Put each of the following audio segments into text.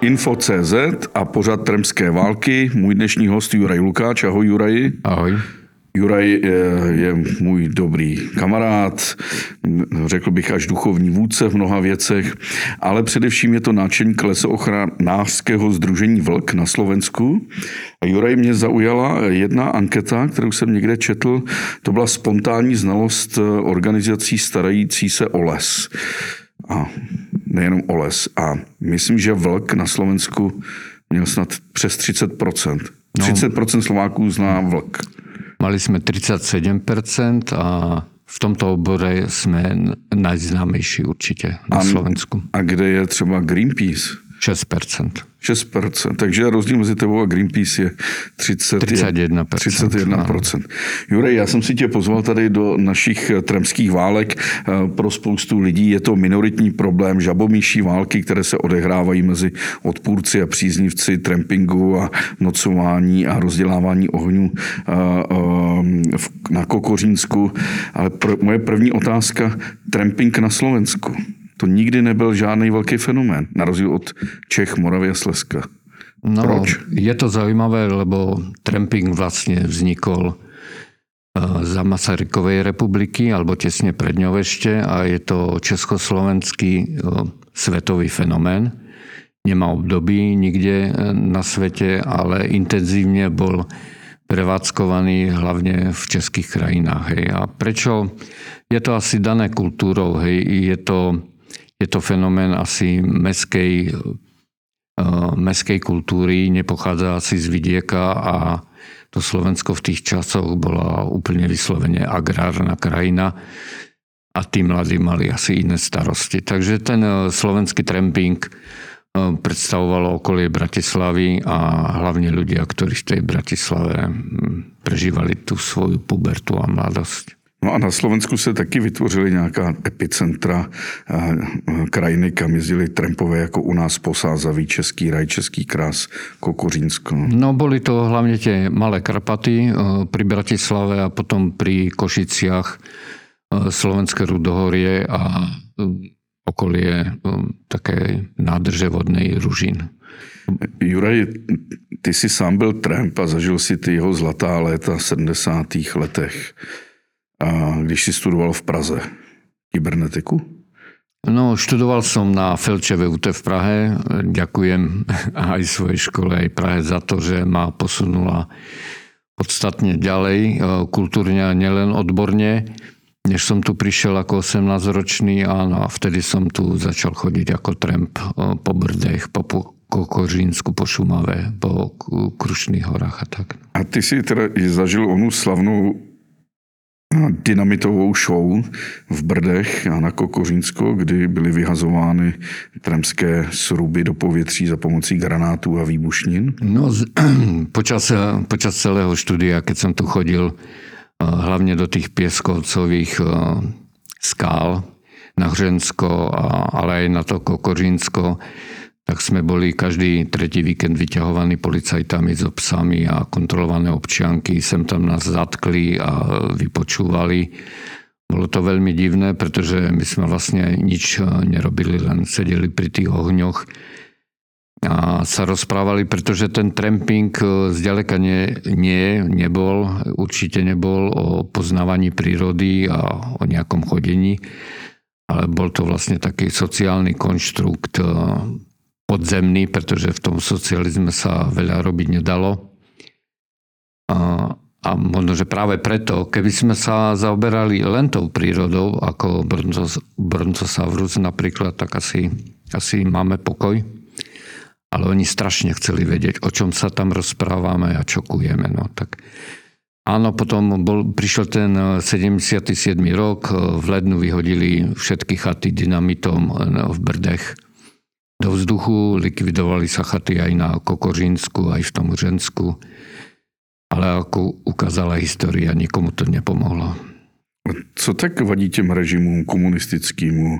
Info.cz a pořad Tremské války. Můj dnešní host Juraj Lukáč. Ahoj Juraj. Ahoj. Juraj je, je můj dobrý kamarád, řekl bych až duchovní vůdce v mnoha věcech, ale především je to náčelník lesoochranářského združení Vlk na Slovensku. A Juraj mě zaujala jedna anketa, kterou jsem někde četl, to byla spontánní znalost organizací starající se o les. A nejenom o les. A myslím, že Vlk na Slovensku měl snad přes 30%. 30% no. Slováků zná Vlk. Mali sme 37% a v tomto obore sme najznámejší určite na a, Slovensku. A kde je třeba Greenpeace? 6%. 6%. Takže rozdíl mezi tebou a Greenpeace je 30, 31%. 31%. Jurej, já jsem si tě pozval tady do našich tremských válek. Eh, pro spoustu lidí je to minoritní problém žabomíší války, které se odehrávají mezi odpůrci a příznivci trampingu a nocování a rozdělávání ohňů eh, eh, na Kokořínsku. Ale moje první otázka, tramping na Slovensku to nikdy nebyl žádný velký fenomén, na rozdíl od Čech, Moravy a Slezska. No, Proč? Je to zaujímavé, lebo tramping vlastne vznikol eh, za Masarykovej republiky, alebo tesne pred ňou ešte a je to československý eh, svetový fenomén. Nemá období nikde eh, na svete, ale intenzívne bol prevádzkovaný hlavne v českých krajinách. Hej. A prečo? Je to asi dané kultúrou. Hej. Je to je to fenomén asi meskej, eh, meskej kultúry, nepochádza asi z vidieka a to Slovensko v tých časoch bola úplne vyslovene agrárna krajina a tí mladí mali asi iné starosti. Takže ten eh, slovenský tramping eh, predstavovalo okolie Bratislavy a hlavne ľudia, ktorí v tej Bratislave hm, prežívali tú svoju pubertu a mladosť. No a na Slovensku se taky vytvořily nějaká epicentra krajiny, kam jezdili trampové, jako u nás Posázaví, Český raj, Český krás, Kokořínsko. No boli to hlavně tie malé Karpaty eh, pri Bratislave a potom pri Košiciach eh, Slovenské Rudohorie a okolie také nádrže vodnej Ružin. Juraj, ty si sám byl tramp a zažil si ty jeho zlatá léta v 70. letech a když si studoval v Praze kybernetiku? No, študoval som na Felče VUT v Prahe. Ďakujem aj svojej škole, aj Prahe za to, že ma posunula podstatne ďalej, e, kultúrne a nielen odborne, než som tu prišiel ako 18-ročný a, no, a vtedy som tu začal chodiť ako tramp e, po Brdech, po Kokořínsku, po Šumave, po Krušných horách a tak. A ty si teda zažil onu slavnou dynamitovou show v Brdech a na Kokořínsko, kdy byly vyhazovány tremské sruby do povětří za pomocí granátů a výbušnin? No, počas, počas celého štúdia, keď som tu chodil, eh, hlavne do tých pieskovcových eh, skál na Hřensko, ale aj na to Kokořínsko, tak sme boli každý tretí víkend vyťahovaní policajtami so psami a kontrolované občianky. Sem tam nás zatkli a vypočúvali. Bolo to veľmi divné, pretože my sme vlastne nič nerobili, len sedeli pri tých ohňoch a sa rozprávali, pretože ten tramping zďaleka nie, nie, nebol, určite nebol o poznávaní prírody a o nejakom chodení, ale bol to vlastne taký sociálny konštrukt podzemný, pretože v tom socializme sa veľa robiť nedalo. A, a možno, že práve preto, keby sme sa zaoberali len tou prírodou, ako Brontosaurus napríklad, tak asi, asi máme pokoj. Ale oni strašne chceli vedieť, o čom sa tam rozprávame a čo kujeme. No, tak Áno, potom bol, prišiel ten 77. rok, v lednu vyhodili všetky chaty dynamitom v Brdech do vzduchu, likvidovali sa chaty aj na Kokořínsku, aj v tom Žensku. Ale ako ukázala história, nikomu to nepomohlo. Co tak vadí těm režimům komunistickému,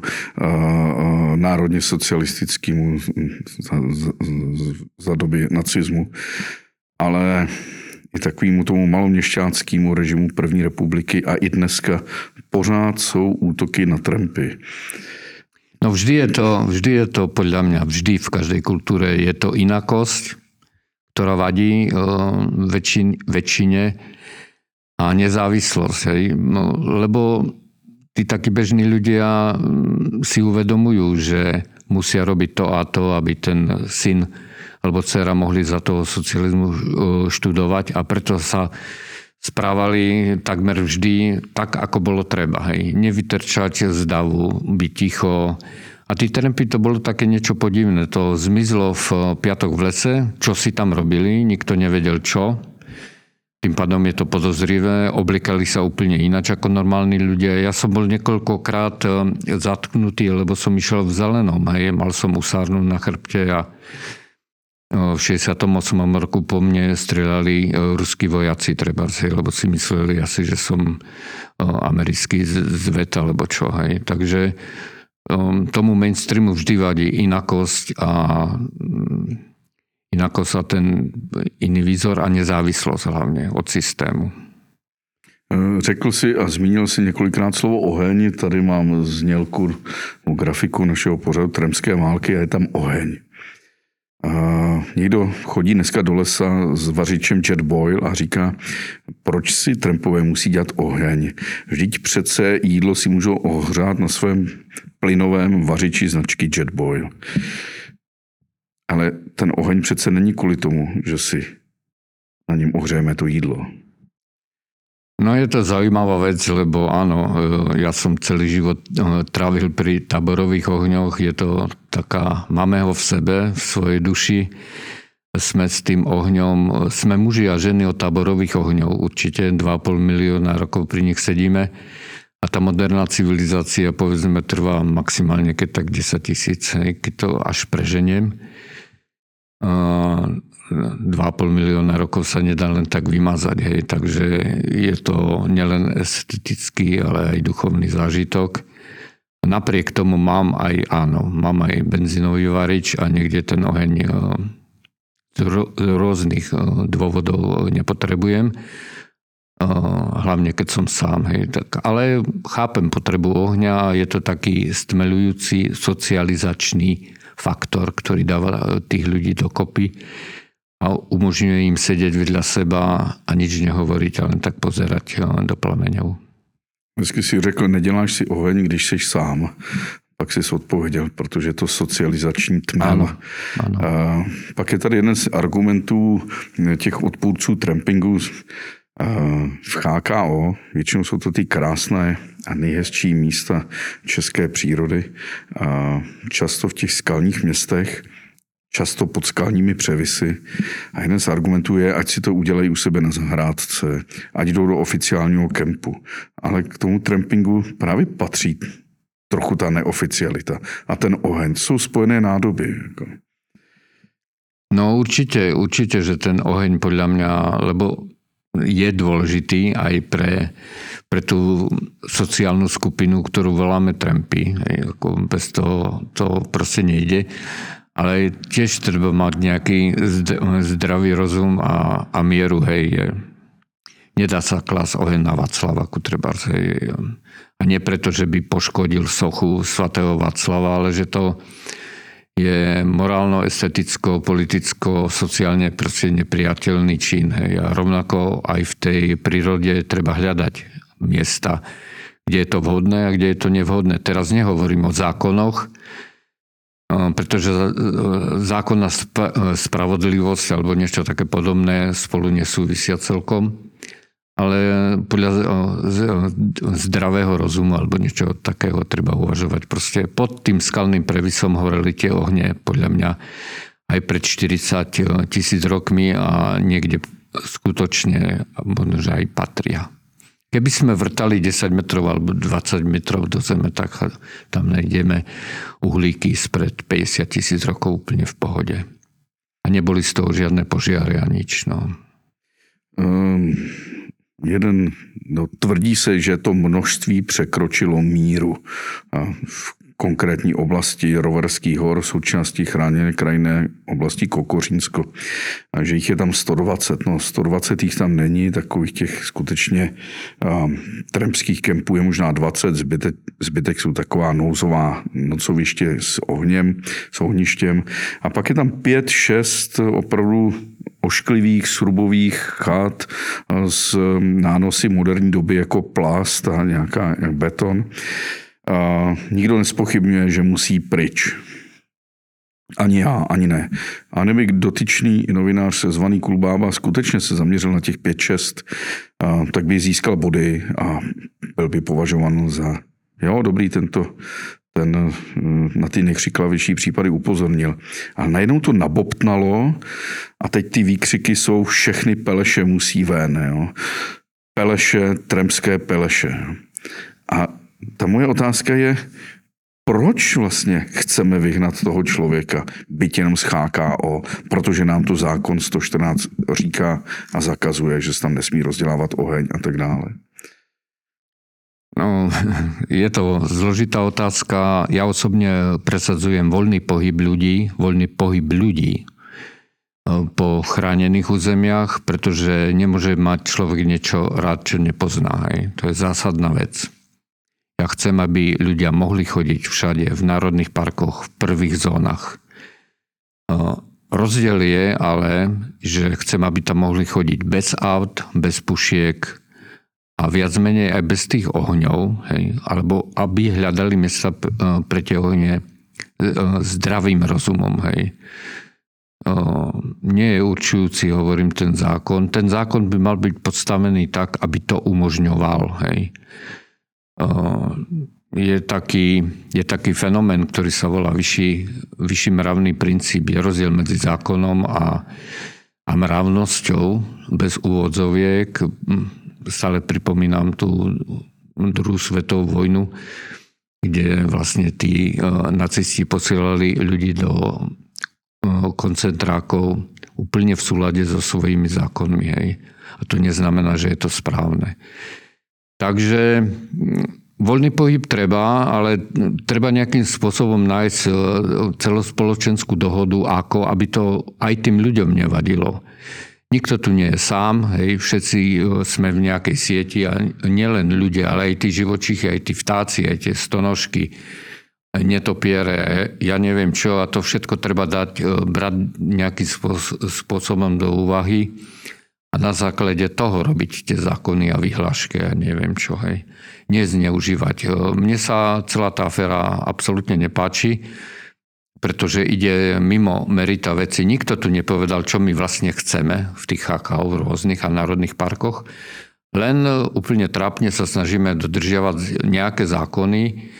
národně socialistickému za, za, za doby nacismu, ale i takovému tomu maloměšťáckému režimu první republiky a i dneska pořád jsou útoky na trampy. No vždy je, to, vždy je to podľa mňa, vždy v každej kultúre je to inakosť, ktorá vadí väčšin, väčšine a nezávislosť. Hej? No, lebo tí takí bežní ľudia mm, si uvedomujú, že musia robiť to a to, aby ten syn alebo dcera mohli za toho socializmu študovať a preto sa správali takmer vždy tak, ako bolo treba. Hej. Nevytrčať z davu, byť ticho. A tí trempy to bolo také niečo podivné. To zmizlo v piatok v lese, čo si tam robili, nikto nevedel čo. Tým pádom je to podozrivé, oblikali sa úplne ináč ako normálni ľudia. Ja som bol niekoľkokrát e, zatknutý, lebo som išiel v zelenom. Hej. Mal som usárnu na chrbte a v 68. roku po mne strieľali e, ruskí vojaci, treba, lebo si mysleli asi, že som e, americký zvet alebo čo. Hej. Takže um, tomu mainstreamu vždy vadí inakosť a mm, inakosť a ten iný výzor a nezávislosť hlavne od systému. E, řekl si a zmínil si několikrát slovo oheň. Tady mám znělku, grafiku našeho pořadu Tremské války a je tam oheň. A někdo chodí dneska do lesa s vařičem Jet Boil a říká, proč si Trumpové musí dělat oheň? Vždyť přece jídlo si můžou ohřát na svém plynovém vařiči značky Jet Boil. Ale ten oheň přece není kvůli tomu, že si na něm ohřejeme to jídlo. No je to zaujímavá vec, lebo áno, e, ja som celý život e, trávil pri taborových ohňoch. Je to taká, máme ho v sebe, v svojej duši. Sme s tým ohňom, sme muži a ženy od taborových ohňov. Určite 2,5 milióna rokov pri nich sedíme. A tá moderná civilizácia, povedzme, trvá maximálne keď tak 10 tisíc, keď to až preženiem. 2,5 milióna rokov sa nedá len tak vymazať. Hej. Takže je to nielen estetický, ale aj duchovný zážitok. Napriek tomu mám aj, áno, mám aj benzínový varič a niekde ten oheň e, z rôznych e, dôvodov nepotrebujem. E, hlavne keď som sám. Hej. Tak, ale chápem potrebu ohňa, je to taký stmelujúci socializačný faktor, ktorý dáva tých ľudí dokopy a umožňuje im sedieť vedľa seba a nič nehovoriť a len tak pozerať eh, do plameňov. Vždycky si řekl, neděláš si oheň, když jsi sám. Pak jsi odpověděl, protože je to socializační tmel. Ano, ano. A pak je tady jeden z argumentů těch odpůrců trampingu v HKO. Většinou jsou to ty krásné a nejhezčí místa české přírody. A často v těch skalních městech často pod skalními převisy. A jeden z argumentů je, ať si to udělají u sebe na zahrádce, ať jdou do oficiálního kempu. Ale k tomu trampingu právě patří trochu ta neoficialita. A ten oheň jsou spojené nádoby. Jako. No určite, určite, že ten oheň podľa mňa, lebo je dôležitý aj pre, pre tú sociálnu skupinu, ktorú voláme trampy. Ako bez toho to proste nejde ale tiež treba mať nejaký zdravý rozum a, a mieru, hej. Nedá sa klas oheň na Václavaku, treba, hej. A nie preto, že by poškodil sochu svatého Václava, ale že to je morálno, esteticko, politicko, sociálne proste nepriateľný čin. Hej. A rovnako aj v tej prírode treba hľadať miesta, kde je to vhodné a kde je to nevhodné. Teraz nehovorím o zákonoch, pretože zákonná spravodlivosť alebo niečo také podobné spolu nesúvisia celkom, ale podľa zdravého rozumu alebo niečo takého treba uvažovať. Proste pod tým skalným previsom horeli tie ohne podľa mňa aj pred 40 tisíc rokmi a niekde skutočne možno, že aj patria. Keby sme vrtali 10 metrov alebo 20 metrov do zeme, tak tam nájdeme uhlíky spred 50 tisíc rokov úplne v pohode. A neboli z toho žiadne požiary a nič. No. Um, jeden, no, tvrdí se, že to množství překročilo míru. A v konkrétní oblasti Roverských hor, součástí chráněné krajinné oblasti Kokořínsko. A že jich je tam 120. No 120 jich tam není, takových těch skutečně um, tremských kempů je možná 20, zbytek, zbytek jsou taková nouzová nocoviště s ohněm, s ohništěm. A pak je tam 5-6 opravdu ošklivých, srubových chat s nánosy moderní doby jako plast a nějaká jak beton. A nikdo nespochybňuje, že musí pryč. Ani já, ani ne. A neby dotyčný novinář zvaný Kulbába skutečně se zaměřil na těch 5-6, tak by získal body a byl by považovan za jo, dobrý tento, ten na ty nekřiklavější případy upozornil. A najednou to nabobtnalo a teď ty výkřiky jsou všechny peleše musí ven. Jo. Peleše, tremské peleše. A ta moje otázka je, proč vlastně chceme vyhnat toho člověka, byť jenom z HKO, protože nám to zákon 114 říká a zakazuje, že se tam nesmí rozdělávat oheň a tak dále. No, je to zložitá otázka. Ja osobne presadzujem voľný pohyb ľudí, voľný pohyb ľudí e, po chránených územiach, pretože nemôže mať človek niečo rád, čo nepozná. Hej. To je zásadná vec. Ja chcem, aby ľudia mohli chodiť všade, v národných parkoch, v prvých zónach. Rozdiel je ale, že chcem, aby tam mohli chodiť bez aut, bez pušiek a viac menej aj bez tých ohňov, hej, alebo aby hľadali miesta pre tie ohne zdravým rozumom. Hej. Nie je určujúci, hovorím, ten zákon. Ten zákon by mal byť podstavený tak, aby to umožňoval. Hej je taký, je taký fenomén, ktorý sa volá vyšší, vyšší mravný princíp. Je rozdiel medzi zákonom a, a mravnosťou bez úvodzoviek. Stále pripomínam tú druhú svetovú vojnu, kde vlastne tí nacisti posielali ľudí do koncentrákov úplne v súlade so svojimi zákonmi. Hej. A to neznamená, že je to správne. Takže mm, voľný pohyb treba, ale treba nejakým spôsobom nájsť e, celospoločenskú dohodu, ako aby to aj tým ľuďom nevadilo. Nikto tu nie je sám, hej, všetci e, sme v nejakej sieti a nielen ľudia, ale aj tí živočichy, aj tí vtáci, aj tie stonožky, netopiere, ja neviem čo, a to všetko treba dať, brať nejakým spôsobom do úvahy a na základe toho robiť tie zákony a vyhlášky a neviem čo, hej. Nezneužívať. Mne sa celá tá aféra absolútne nepáči, pretože ide mimo merita veci. Nikto tu nepovedal, čo my vlastne chceme v tých HKO, v rôznych a národných parkoch. Len úplne trápne sa snažíme dodržiavať nejaké zákony,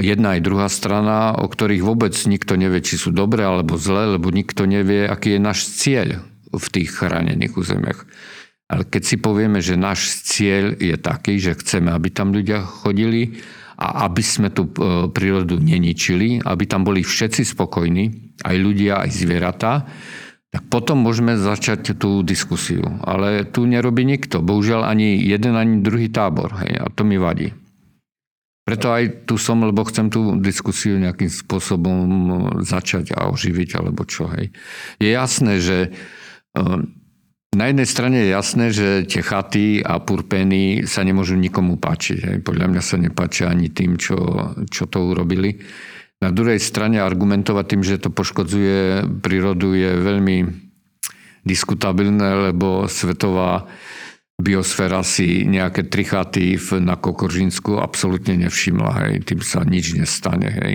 jedna aj druhá strana, o ktorých vôbec nikto nevie, či sú dobré alebo zlé, lebo nikto nevie, aký je náš cieľ v tých chránených územiach. Ale keď si povieme, že náš cieľ je taký, že chceme, aby tam ľudia chodili a aby sme tú e, prírodu neničili, aby tam boli všetci spokojní, aj ľudia, aj zvieratá, tak potom môžeme začať tú diskusiu. Ale tu nerobí nikto. Bohužiaľ ani jeden, ani druhý tábor. Hej, a to mi vadí. Preto aj tu som, lebo chcem tú diskusiu nejakým spôsobom začať a oživiť, alebo čo. Hej. Je jasné, že na jednej strane je jasné, že tie chaty a purpeny sa nemôžu nikomu páčiť. Hej. Podľa mňa sa nepáčia ani tým, čo, čo to urobili. Na druhej strane argumentovať tým, že to poškodzuje prírodu je veľmi diskutabilné, lebo svetová biosféra si nejaké tri chaty na Kokoržínsku absolútne nevšimla. Hej. Tým sa nič nestane. Hej.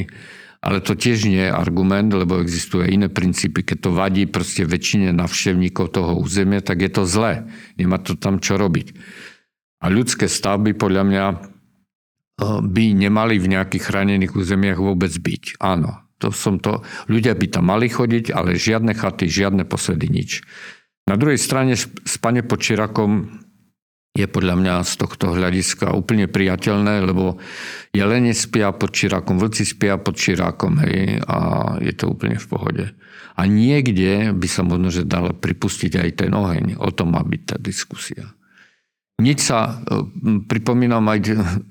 Ale to tiež nie je argument, lebo existuje iné princípy. Keď to vadí proste väčšine navštevníkov toho územia, tak je to zlé. Nemá to tam čo robiť. A ľudské stavby podľa mňa eh, by nemali v nejakých chránených územiach vôbec byť. Áno, to som to. Ľudia by tam mali chodiť, ale žiadne chaty, žiadne posedy, nič. Na druhej strane spanie pod Čirakom je podľa mňa z tohto hľadiska úplne priateľné, lebo jelene spia pod čirákom, vlci spia pod čirákom hej, a je to úplne v pohode. A niekde by sa možno, že dalo pripustiť aj ten oheň. O tom má byť tá diskusia. nič sa, pripomínam aj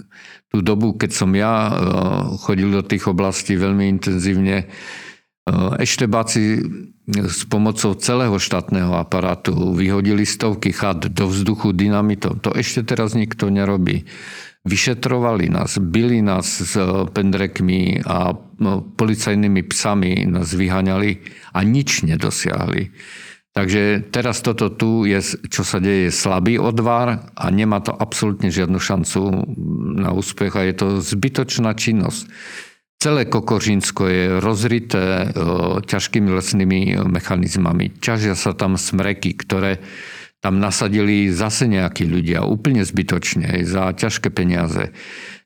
tú dobu, keď som ja chodil do tých oblastí veľmi intenzívne, Eštebáci s pomocou celého štátneho aparátu vyhodili stovky chat do vzduchu dynamitom. To ešte teraz nikto nerobí. Vyšetrovali nás, byli nás s pendrekmi a no, policajnými psami nás vyhaňali a nič nedosiahli. Takže teraz toto tu je, čo sa deje, slabý odvar a nemá to absolútne žiadnu šancu na úspech a je to zbytočná činnosť. Celé Kokořínsko je rozrité ťažkými lesnými mechanizmami. Ťažia sa tam smreky, ktoré tam nasadili zase nejakí ľudia úplne zbytočne za ťažké peniaze.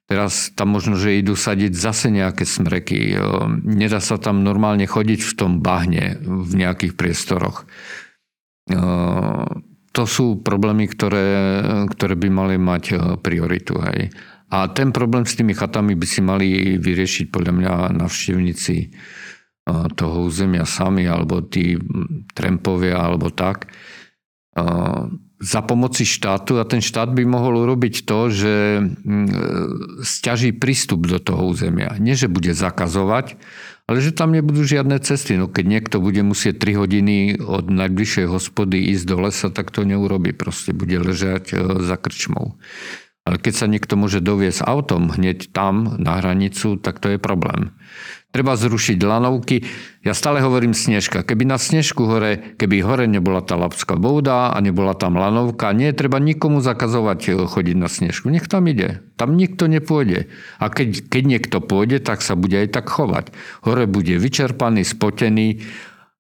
Teraz tam možno, že idú sadiť zase nejaké smreky. Nedá sa tam normálne chodiť v tom bahne v nejakých priestoroch. To sú problémy, ktoré, ktoré by mali mať prioritu. Hej. A ten problém s tými chatami by si mali vyriešiť podľa mňa navštevníci e, toho územia sami, alebo tí trempovia, alebo tak. E, za pomoci štátu a ten štát by mohol urobiť to, že stiaží prístup do toho územia. Nie, že bude zakazovať, ale že tam nebudú žiadne cesty. No keď niekto bude musieť 3 hodiny od najbližšej hospody ísť do lesa, tak to neurobi. Proste bude ležať e, za krčmou. Ale keď sa niekto môže doviesť autom hneď tam na hranicu, tak to je problém. Treba zrušiť lanovky. Ja stále hovorím Snežka. Keby na Snežku hore, keby hore nebola tá lapská bouda a nebola tam lanovka, nie je treba nikomu zakazovať eh, chodiť na Snežku. Nech tam ide. Tam nikto nepôjde. A keď, keď niekto pôjde, tak sa bude aj tak chovať. Hore bude vyčerpaný, spotený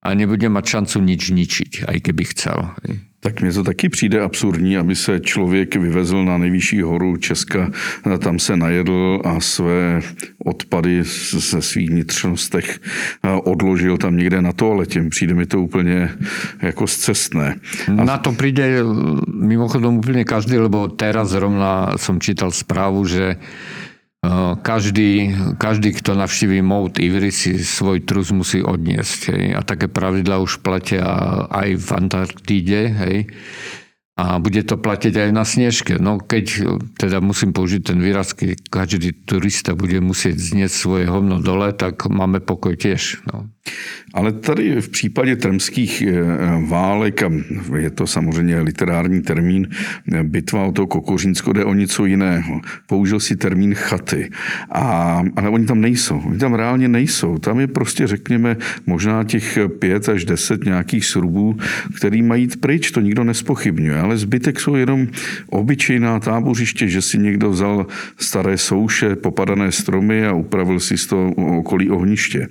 a nebude mať šancu nič ničiť, aj keby chcel. Tak mně to taky přijde absurdní, aby se člověk vyvezl na nejvyšší horu Česka, tam se najedl a své odpady ze svých vnitřnostech odložil tam někde na toaletě. Přijde mi to úplně jako zcestné. A... Na to přijde mimochodom úplně každý, lebo teraz zrovna som čítal správu, že každý, každý, kto navštíví Mount Ivry, si svoj trus musí odniesť. Hej. A také pravidla už platia aj v Antarktíde. Hej. A bude to platiť aj na Snežke. No keď, teda musím použiť ten výraz, keď každý turista bude musieť znieť svoje hovno dole, tak máme pokoj tiež. No. Ale tady v případě trmských eh, válek, a je to samozřejmě literární termín, eh, bitva o to Kokořínsko jde o něco jiného. Použil si termín chaty, a, ale oni tam nejsou. Oni tam reálně nejsou. Tam je prostě, řekněme, možná těch pět až deset nějakých srubů, který mají jít pryč, to nikdo nespochybňuje, ale zbytek jsou jenom obyčejná tábořiště, že si někdo vzal staré souše, popadané stromy a upravil si z toho okolí ohniště.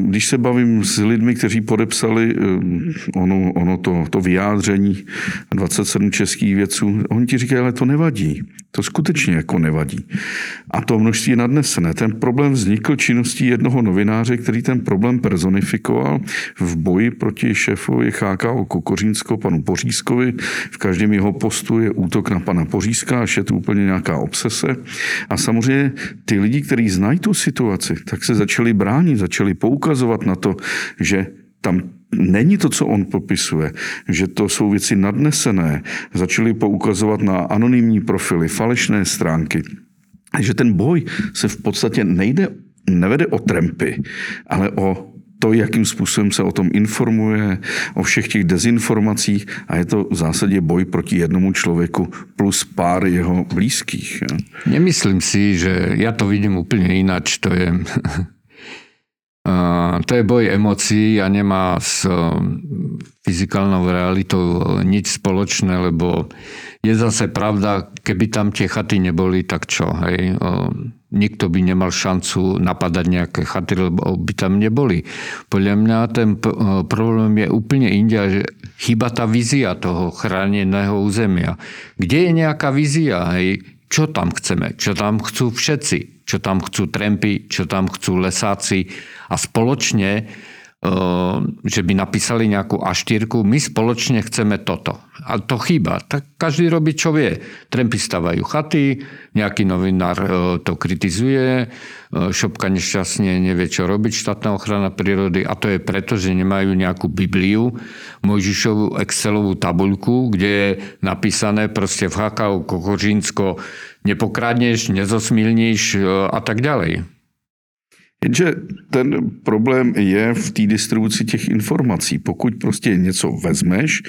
Když se bavím s lidmi, kteří podepsali eh, ono, ono to, to vyjádření 27 českých věců, oni ti říkají, ale to nevadí. To skutečně jako nevadí. A to množství je nadnesené. Ten problém vznikl činností jednoho novináře, který ten problém personifikoval v boji proti šéfovi o Kokořínsko, panu Pořízkovi. V každém jeho postu je útok na pana Pořízka, až je to úplně nějaká obsese. A samozřejmě ty lidi, kteří znají tu situaci, tak se začali bránit, začali poukazovat na to, že tam není to, co on popisuje, že to jsou věci nadnesené. Začali poukazovat na anonymní profily, falešné stránky. Že ten boj se v podstatě nejde, nevede o trempy, ale o to, jakým způsobem se o tom informuje, o všech těch dezinformacích a je to v zásadě boj proti jednomu člověku plus pár jeho blízkých. Nemyslím si, že já to vidím úplně jinak, to je to je boj emócií a nemá s fyzikálnou realitou nič spoločné, lebo je zase pravda, keby tam tie chaty neboli, tak čo, hej? Nikto by nemal šancu napadať nejaké chaty, lebo by tam neboli. Podľa mňa ten problém je úplne inde, že chyba tá vízia toho chráneného územia. Kde je nejaká vízia, hej? Čo tam chceme? Čo tam chcú všetci? Čo tam chcú trempy? Čo tam chcú lesáci? a spoločne že by napísali nejakú aštírku, my spoločne chceme toto. A to chýba. Tak každý robí, čo vie. Trempy stavajú chaty, nejaký novinár to kritizuje, šopka nešťastne nevie, čo robiť, štátna ochrana prírody a to je preto, že nemajú nejakú Bibliu, Mojžišovú Excelovú tabuľku, kde je napísané proste v Hakau, Kokořínsko, nepokradneš, nezosmilníš a tak ďalej. Jenže ten problém je v té distribuci těch informací. Pokud prostě něco vezmeš,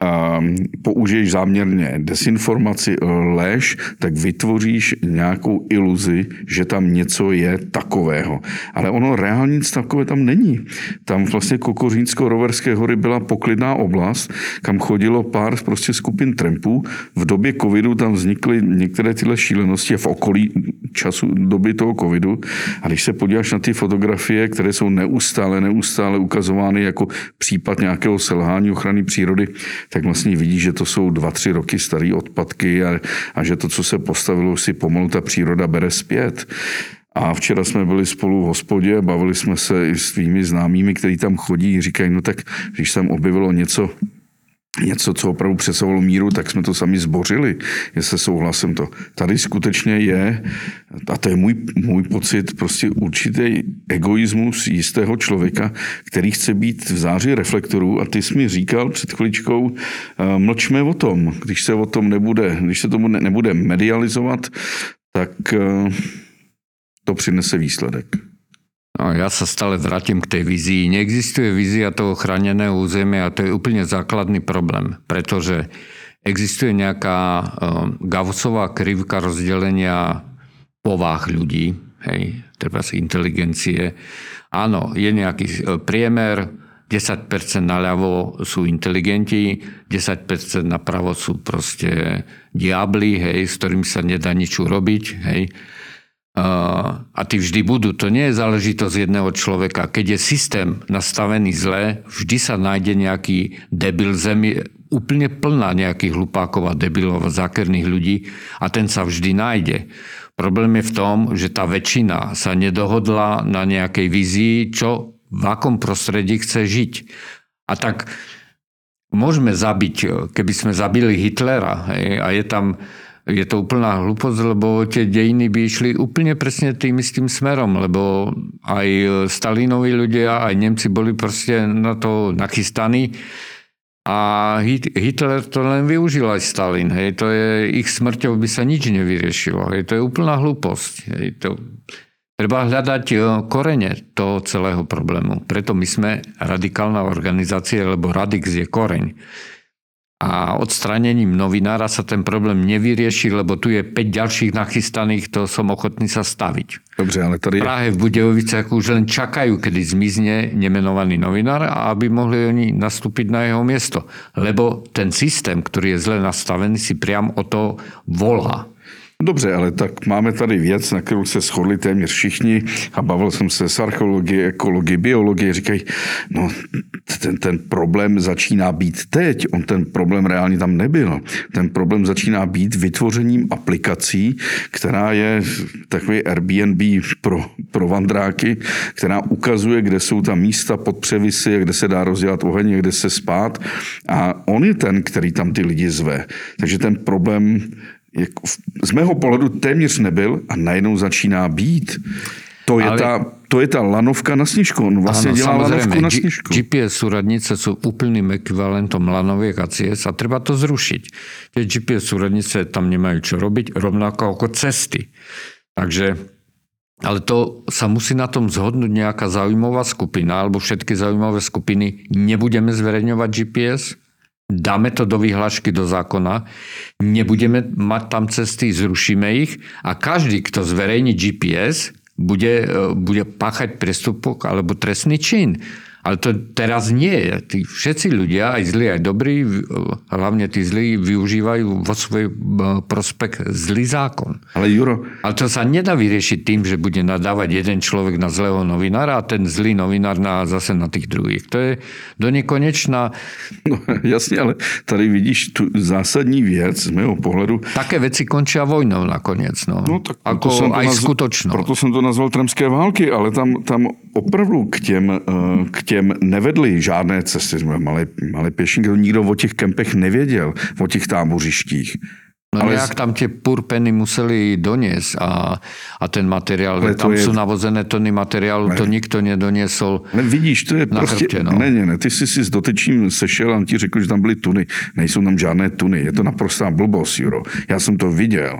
a použiješ záměrně desinformaci, lež, tak vytvoříš nějakou iluzi, že tam něco je takového. Ale ono reálně nic takové tam není. Tam vlastně Kokořínsko-Roverské hory byla poklidná oblast, kam chodilo pár prostě skupin trampů. V době covidu tam vznikly některé tyhle šílenosti v okolí času doby toho covidu. A když se podíváš na ty fotografie, které jsou neustále, neustále ukazovány jako případ nějakého selhání ochrany přírody, tak vlastně vidíš, že to jsou dva, tři roky staré odpadky a, a že to, co se postavilo, si pomalu ta příroda bere zpět. A včera jsme byli spolu v hospodě, bavili jsme se i s tvými známými, kteří tam chodí, říkají, no tak když tam objevilo něco něco, co opravdu přesahovalo míru, tak jsme to sami zbořili, je se souhlasem to. Tady skutečně je, a to je můj, můj pocit, prostě určitý egoismus jistého člověka, který chce být v záři reflektorů a ty jsi mi říkal před chviličkou, eh, mlčme o tom, když se o tom nebude, když se tomu nebude medializovat, tak eh, to přinese výsledek. No, ja sa stále vrátim k tej vizii. Neexistuje vízia toho chráneného územia a to je úplne základný problém, pretože existuje nejaká uh, Gaussová krivka rozdelenia povách ľudí, hej, treba si inteligencie. Áno, je nejaký e, priemer, 10% naľavo sú inteligenti, 10% napravo sú proste diabli, hej, s ktorými sa nedá nič urobiť. Hej a tí vždy budú. To nie je záležitosť jedného človeka. Keď je systém nastavený zle, vždy sa nájde nejaký debil zemi, úplne plná nejakých hlupákov a debilov a zákerných ľudí a ten sa vždy nájde. Problém je v tom, že tá väčšina sa nedohodla na nejakej vízii, čo v akom prostredí chce žiť. A tak môžeme zabiť, keby sme zabili Hitlera hej, a je tam je to úplná hlúposť, lebo tie dejiny by išli úplne presne tým istým smerom, lebo aj Stalinovi ľudia, aj Nemci boli proste na to nachystaní a Hitler to len využil aj Stalin. Hej. To je, ich smrťou by sa nič nevyriešilo. Hej. To je úplná hlúposť. Hej. To, treba hľadať korene toho celého problému. Preto my sme radikálna organizácia, lebo Radix je koreň a odstranením novinára sa ten problém nevyrieši, lebo tu je 5 ďalších nachystaných, to som ochotný sa staviť. Dobře, ale tady... V Prahe, v Budejovicách už len čakajú, kedy zmizne nemenovaný novinár a aby mohli oni nastúpiť na jeho miesto. Lebo ten systém, ktorý je zle nastavený, si priam o to volá. Dobře, ale tak máme tady věc, na kterou se shodli téměř všichni a bavil jsem se s archeologií, ekologii, biologii, říkají, no ten, ten problém začíná být teď, on ten problém reálně tam nebyl. Ten problém začíná být vytvořením aplikací, která je takový Airbnb pro, pro vandráky, která ukazuje, kde jsou tam místa pod převisy, kde se dá rozdělat oheň, kde se spát a on je ten, který tam ty lidi zve. Takže ten problém jako z mého pohledu téměř nebyl a najednou začíná být. To je, Ale... ta, to je ta lanovka na sněžku. On vlastně ano, dělá lanovku na sněžku. GPS súradnice jsou úplným ekvivalentom lanoviek a ciest a treba to zrušiť. Tie GPS súradnice tam nemajú čo robiť, rovnako ako cesty. Takže ale to sa musí na tom zhodnúť nejaká zaujímavá skupina, alebo všetky zaujímavé skupiny. Nebudeme zverejňovať GPS, dáme to do vyhlášky, do zákona, nebudeme mať tam cesty, zrušíme ich a každý, kto zverejní GPS, bude, e, bude páchať prestupok alebo trestný čin. Ale to teraz nie. Tí všetci ľudia, aj zlí, aj dobrí, hlavne tí zlí, využívajú vo svoj prospekt zlý zákon. Ale Juro... Ale to sa nedá vyriešiť tým, že bude nadávať jeden človek na zlého novinára a ten zlý novinár na, zase na tých druhých. To je do nekonečna... No, jasně, ale tady vidíš tu zásadní věc z mého pohledu. Také veci končia vojnou nakoniec. No. no tak Ako jsem aj nazval, skutočno. Proto jsem to nazval tremské války, ale tam, tam opravdu k těm, eh, k těm nevedly žádné cesty, malé, malé pěšinky, to nikdo o těch kempech nevěděl, o těch tábořištích. No ale jak tam tie purpeny museli doniesť a, a ten materiál, tam je... sú navozené tony materiálu, ne. to nikto nedoniesol ne, vidíš, to je na prostě, chrbtě, no. ne, ne, ne, ty jsi si s dotyčím sešel a on ti řekl, že tam byly tuny. Nejsou tam žádné tuny, je to naprostá blbost, Juro. Já jsem to viděl.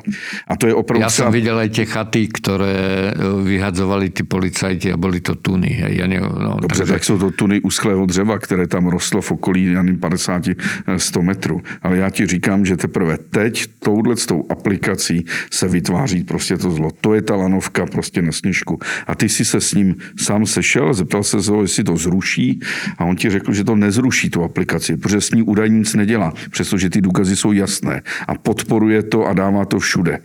A to je opravdu... Já jsem viděl aj tie chaty, ktoré e, vyhadzovali ty policajti a byly to tuny. Ja ne, no, Dobře, takže... tak jsou to tuny uschlého dřeva, které tam rostlo v okolí 50-100 e, metrů. Ale já ti říkám, že teprve teď touhle s tou aplikací se vytváří prostě to zlo. To je ta lanovka prostě na sněžku. A ty si se s ním sám sešel, zeptal se ho, jestli to zruší a on ti řekl, že to nezruší tu aplikaci, protože s ní údaj nic nedělá, přestože ty důkazy jsou jasné a podporuje to a dává to všude.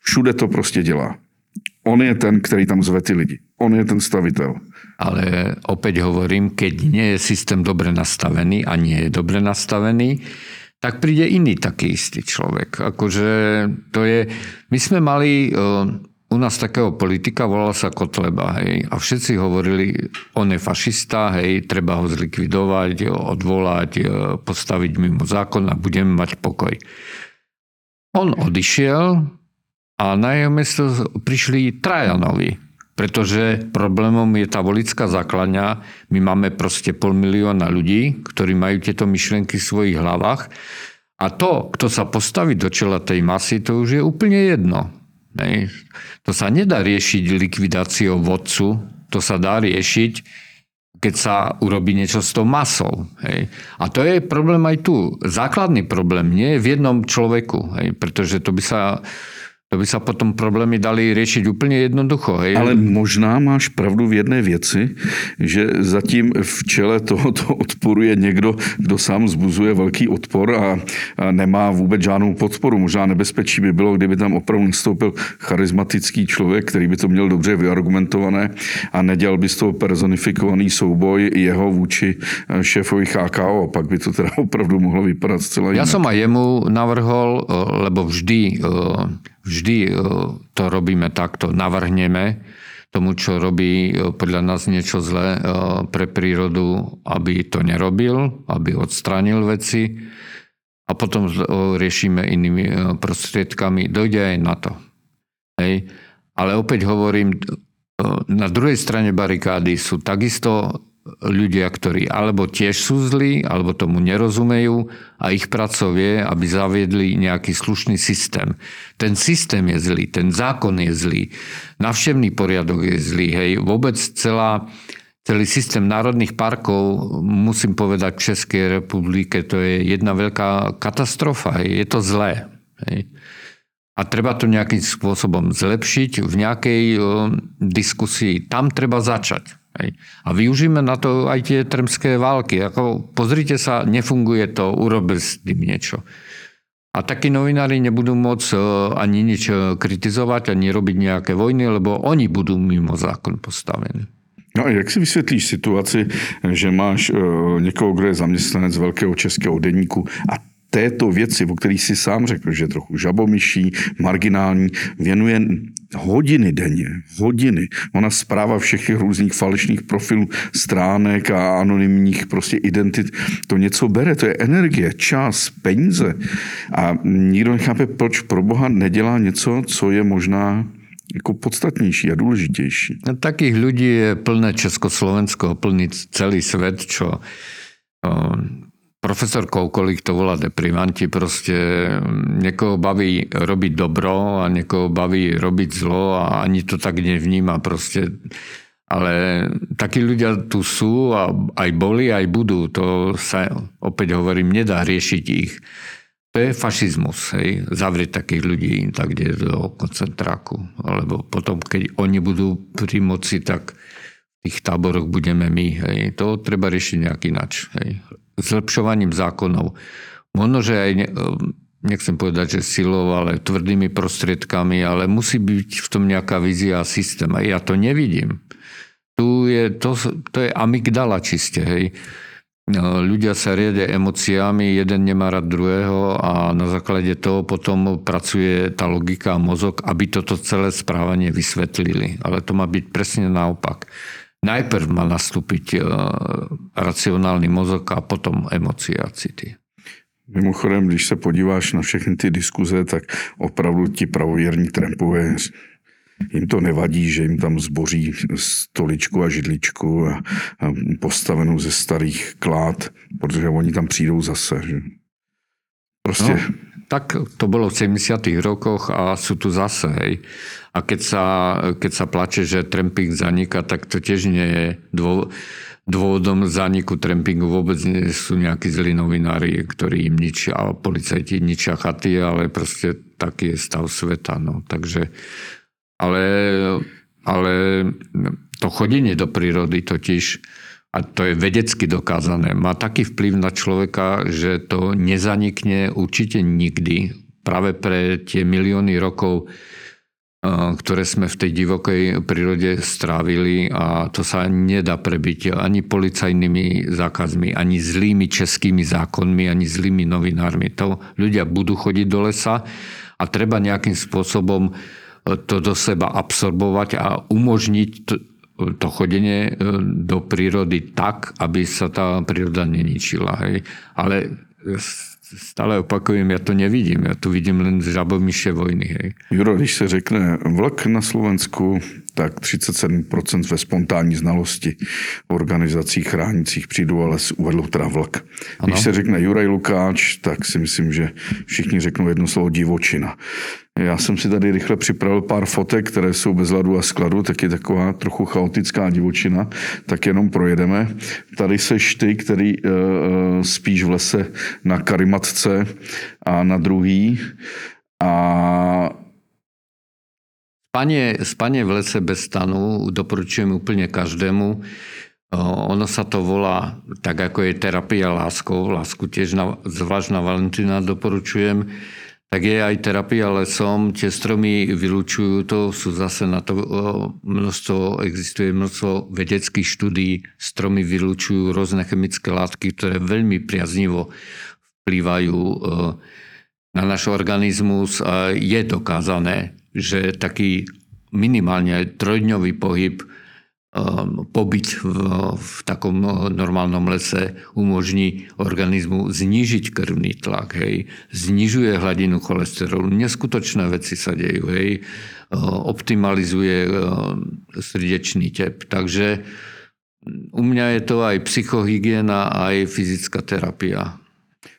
Všude to prostě dělá. On je ten, který tam zve ty lidi. On je ten stavitel. Ale opäť hovorím, keď nie je systém dobre nastavený a nie je dobre nastavený, tak príde iný taký istý človek. Akože to je... My sme mali u nás takého politika, volal sa Kotleba, hej, a všetci hovorili, on je fašista, hej, treba ho zlikvidovať, odvolať, postaviť mimo zákon a budeme mať pokoj. On odišiel a na jeho miesto prišli Trajanovi, pretože problémom je tá volická základňa. My máme proste pol milióna ľudí, ktorí majú tieto myšlienky v svojich hlavách. A to, kto sa postaví do čela tej masy, to už je úplne jedno. Nej? To sa nedá riešiť likvidáciou vodcu, to sa dá riešiť, keď sa urobí niečo s tou masou. Hej. A to je problém aj tu. Základný problém nie je v jednom človeku, hej, pretože to by sa to by se potom problémy dali řešit úplně jednoducho. Hej? Ale možná máš pravdu v jedné věci, že zatím v čele tohoto odporu je někdo, kdo sám zbuzuje velký odpor a, a nemá vůbec žádnou podporu. Možná nebezpečí by bylo, kdyby tam opravdu nastoupil charismatický člověk, který by to měl dobře vyargumentované a nedělal by z toho personifikovaný souboj jeho vůči eh, šéfovi HKO. A pak by to teda opravdu mohlo vypadat zcela jinak. Já jsem a jemu navrhol, eh, lebo vždy eh, vždy e, to robíme takto, navrhneme tomu, čo robí e, podľa nás niečo zlé e, pre prírodu, aby to nerobil, aby odstránil veci a potom riešime inými prostriedkami. Dojde aj na to. Hej. Ale opäť hovorím, na druhej strane barikády sú takisto ľudia, ktorí alebo tiež sú zlí, alebo tomu nerozumejú a ich pracov je, aby zaviedli nejaký slušný systém. Ten systém je zlý, ten zákon je zlý, navštevný poriadok je zlý, hej, vôbec celá, celý systém národných parkov, musím povedať, v Českej republike, to je jedna veľká katastrofa, hej, je to zlé. Hej. A treba to nejakým spôsobom zlepšiť v nejakej diskusii. Tam treba začať. A využijeme na to aj tie trmské války. Ako, pozrite sa, nefunguje to, urobe s tým niečo. A takí novinári nebudú môcť e, ani nič e, kritizovať, ani robiť nejaké vojny, lebo oni budú mimo zákon postavení. No a jak si vysvětlíš situaci, že máš e, někoho, kdo je zaměstnanec velkého českého denníku a této věci, o kterých si sám řekl, že je trochu žabomyší, marginální, věnuje hodiny denně, hodiny. Ona zpráva všech těch různých falešných profilů, stránek a anonymních prostě identit, to něco bere, to je energie, čas, peníze. A nikdo nechápe, proč pro Boha nedělá něco, co je možná jako podstatnější a důležitější. No, takých lidí je plné Československo, plný celý svět, čo profesor Koukolík to volá deprivanti, proste niekoho baví robiť dobro a niekoho baví robiť zlo a ani to tak nevníma proste. Ale takí ľudia tu sú a aj boli, aj budú. To sa, opäť hovorím, nedá riešiť ich. To je fašizmus, hej, zavrieť takých ľudí tak kde do koncentráku. Alebo potom, keď oni budú pri moci, tak v tých táboroch budeme my. Hej. To treba riešiť nejak inač. Hej zlepšovaním zákonov. Možno, že aj, nechcem povedať, že silou, ale tvrdými prostriedkami, ale musí byť v tom nejaká vízia a systém. A ja to nevidím. Tu je, to, to je amygdala čiste, hej. No, ľudia sa riedia emóciami, jeden nemá rád druhého a na základe toho potom pracuje tá logika a mozog, aby toto celé správanie vysvetlili. Ale to má byť presne naopak. Najprv má nastúpiť racionálny mozog a potom emocie a city. Mimochodem, když se podíváš na všechny ty diskuze, tak opravdu ti pravověrní Trumpové jim to nevadí, že jim tam zboří stoličku a židličku a, a postavenou ze starých klád, protože oni tam přijdou zase. Že? Prostě... No, tak to bylo v 70. rokoch a sú tu zase. Hej. A keď sa, keď sa plače, že tramping zaniká, tak to tiež nie je dô, dôvodom zaniku trampingu. Vôbec nie sú nejakí zlí novinári, ktorí im ničia, a policajti ničia chaty, ale proste taký je stav sveta. No. Takže ale, ale to chodenie do prírody totiž, a to je vedecky dokázané, má taký vplyv na človeka, že to nezanikne určite nikdy. Práve pre tie milióny rokov, ktoré sme v tej divokej prírode strávili a to sa nedá prebiť ani policajnými zákazmi, ani zlými českými zákonmi, ani zlými novinármi. To ľudia budú chodiť do lesa a treba nejakým spôsobom to do seba absorbovať a umožniť to, to chodenie do prírody tak, aby sa tá príroda neničila. Hej. Ale stále opakujem, ja to nevidím. Ja tu vidím len žabomyšie vojny. Hej. Juro, když se řekne vlk na Slovensku, tak 37% ve spontánní znalosti organizací chránících přídu ale uvedlo teda vlk. Ano. Když se řekne Juraj Lukáč, tak si myslím, že všichni řeknou jedno slovo divočina. Já jsem si tady rychle připravil pár fotek, které jsou bez ladu a skladu, tak je taková trochu chaotická divočina, tak jenom projedeme. Tady se ty, který uh, spíš v lese na karimatce a na druhý. A Spanie, spanie v lese bez stanu doporučujem úplne každému. Ono sa to volá tak, ako je terapia láskou. Lásku tiež na, zvlášť na Valentína doporučujem. Tak je aj terapia lesom. Tie stromy vylúčujú, to sú zase na to množstvo, existuje množstvo vedeckých štúdí. Stromy vylúčujú rôzne chemické látky, ktoré veľmi priaznivo vplývajú na náš organizmus. Je dokázané, že taký minimálne trojdňový pohyb pobyt v, v takom normálnom lese umožní organizmu znížiť krvný tlak, hej, znižuje hladinu cholesterolu, neskutočné veci sa dejú, hej, optimalizuje srdečný tep. Takže u mňa je to aj psychohygiena, aj fyzická terapia.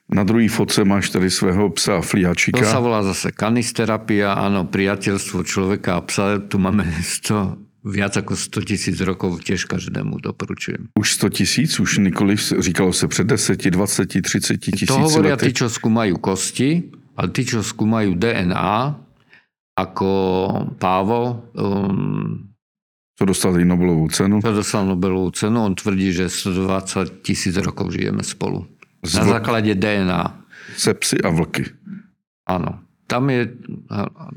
Na druhý fotce máš tady svého psa Fliačika. To sa volá zase kanisterapia, áno, priateľstvo človeka a psa. Tu máme 100, viac ako 100 tisíc rokov, tiež každému doporučujem. Už 100 tisíc? Už nikoliv říkalo se před 10, 20, 30 tisíc To hovoria lety. tí, čo skúmajú kosti, ale tí, čo skúmajú DNA, ako Pávo, um, to dostal i Nobelovú cenu. To dostal Nobelovú cenu. On tvrdí, že 120 tisíc rokov žijeme spolu. Z na základě DNA. Se psy a vlky. Ano. Tam je,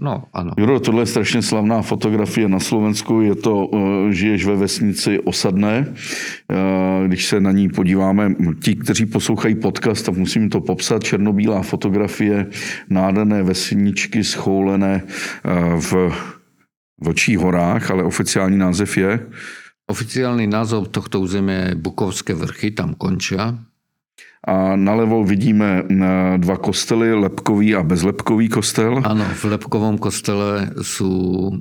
no ano. Juro, tohle je strašně slavná fotografie na Slovensku, je to, eh, žiješ ve vesnici Osadné, eh, když se na ní podíváme, ti, kteří poslouchají podcast, tak musím to popsat, černobílá fotografie nádherné vesničky schoulené eh, v Vlčích horách, ale oficiální název je? Oficiálny názov tohto územia je Bukovské vrchy, tam končia. A nalevo vidíme eh, dva kostely, lepkový a bezlepkový kostel. Áno, v lepkovom kostele sú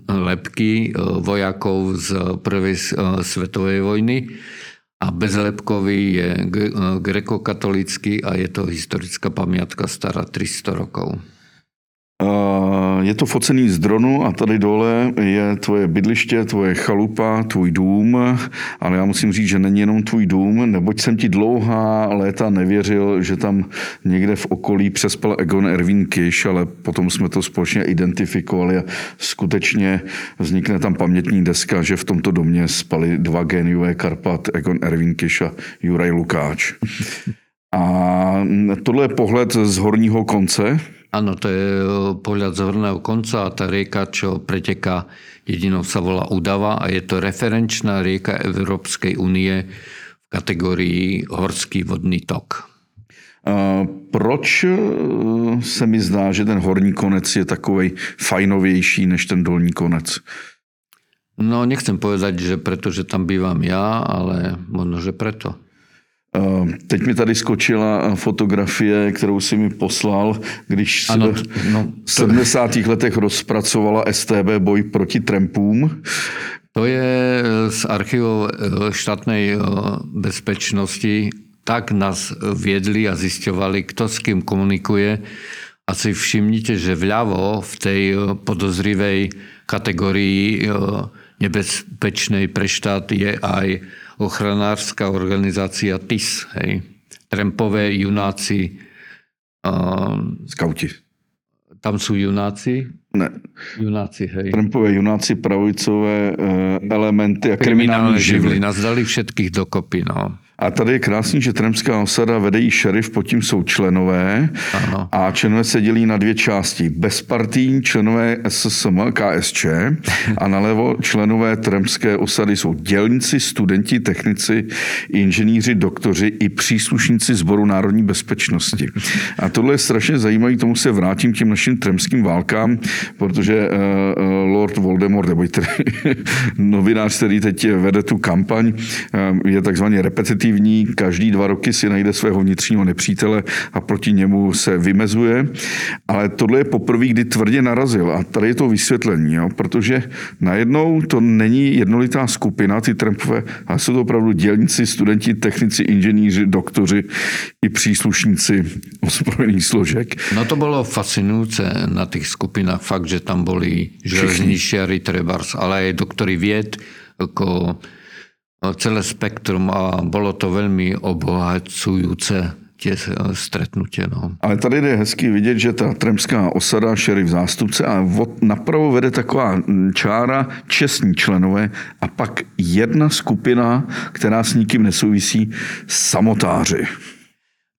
lepky eh, vojakov z prvej eh, svetovej vojny a bezlepkový je grekokatolický a je to historická pamiatka stará 300 rokov. Je to focený z dronu a tady dole je tvoje bydliště, tvoje chalupa, tvůj dům, ale já musím říct, že není jenom tvůj dům, neboť jsem ti dlouhá léta nevěřil, že tam někde v okolí přespal Egon Erwin Kiš, ale potom jsme to společně identifikovali a skutečně vznikne tam pamětní deska, že v tomto domě spali dva geniové Karpat, Egon Erwin Kiš a Juraj Lukáč. A tohle je pohled z horního konce Áno, to je e, pohľad z horného konca a tá rieka, čo preteká jedinou sa volá Udava a je to referenčná rieka Európskej únie v kategorii horský vodný tok. A proč e, se mi zdá, že ten horní konec je takovej fajnovější než ten dolní konec? No nechcem povedať, že preto, že tam bývam ja, ale možno, že preto. Eh, teď mi tady skočila fotografie, kterou si mi poslal, když se Ano, v no, 70. letech rozpracovala STB boj proti trampům. To je z archívov e, štátnej e, bezpečnosti. Tak nás viedli a zisťovali, kto s kým komunikuje. A si všimnite, že vľavo v tej podozrivej kategórii nebezpečnej pre štát je aj ochranárska organizácia TIS. Hej. Trempové junáci. Skauti. Tam sú junáci? Ne. Junáci, hej. Trumpové junáci, pravicové elementy a kriminální živly. Nás dali všetkých dokopy, no. A tady je krásný, že Tremská osada vede jí šerif, pod tím jsou členové Ano. a členové se dělí na dvě části. Bezpartijní členové SSM, KSČ a nalevo členové Tremské osady jsou dělníci, studenti, technici, inženýři, doktoři i příslušníci Sboru národní bezpečnosti. A tohle je strašně zajímavé, tomu se vrátím těm našim tremským válkám, protože uh, Lord Voldemort, nebo novinář, který teď vede tu kampaň, uh, je takzvaně repetitivní aktivní, každý dva roky si najde svého vnitřního nepřítele a proti němu se vymezuje. Ale tohle je poprvé, kdy tvrdě narazil. A tady je to vysvětlení, jo? protože najednou to není jednolitá skupina, ty Trumpové, ale jsou to opravdu dělníci, studenti, technici, inženýři, doktoři i příslušníci ozbrojených složek. No to bylo fascinující na těch skupinách, fakt, že tam byli železničiari, trebars, ale aj doktory vied, ako celé spektrum a bolo to veľmi obohacujúce tie stretnutie. No. Ale tady je hezky vidět, že ta tremská osada, šerif zástupce a od, napravo vede taková čára čestní členové a pak jedna skupina, která s nikým nesouvisí, samotáři.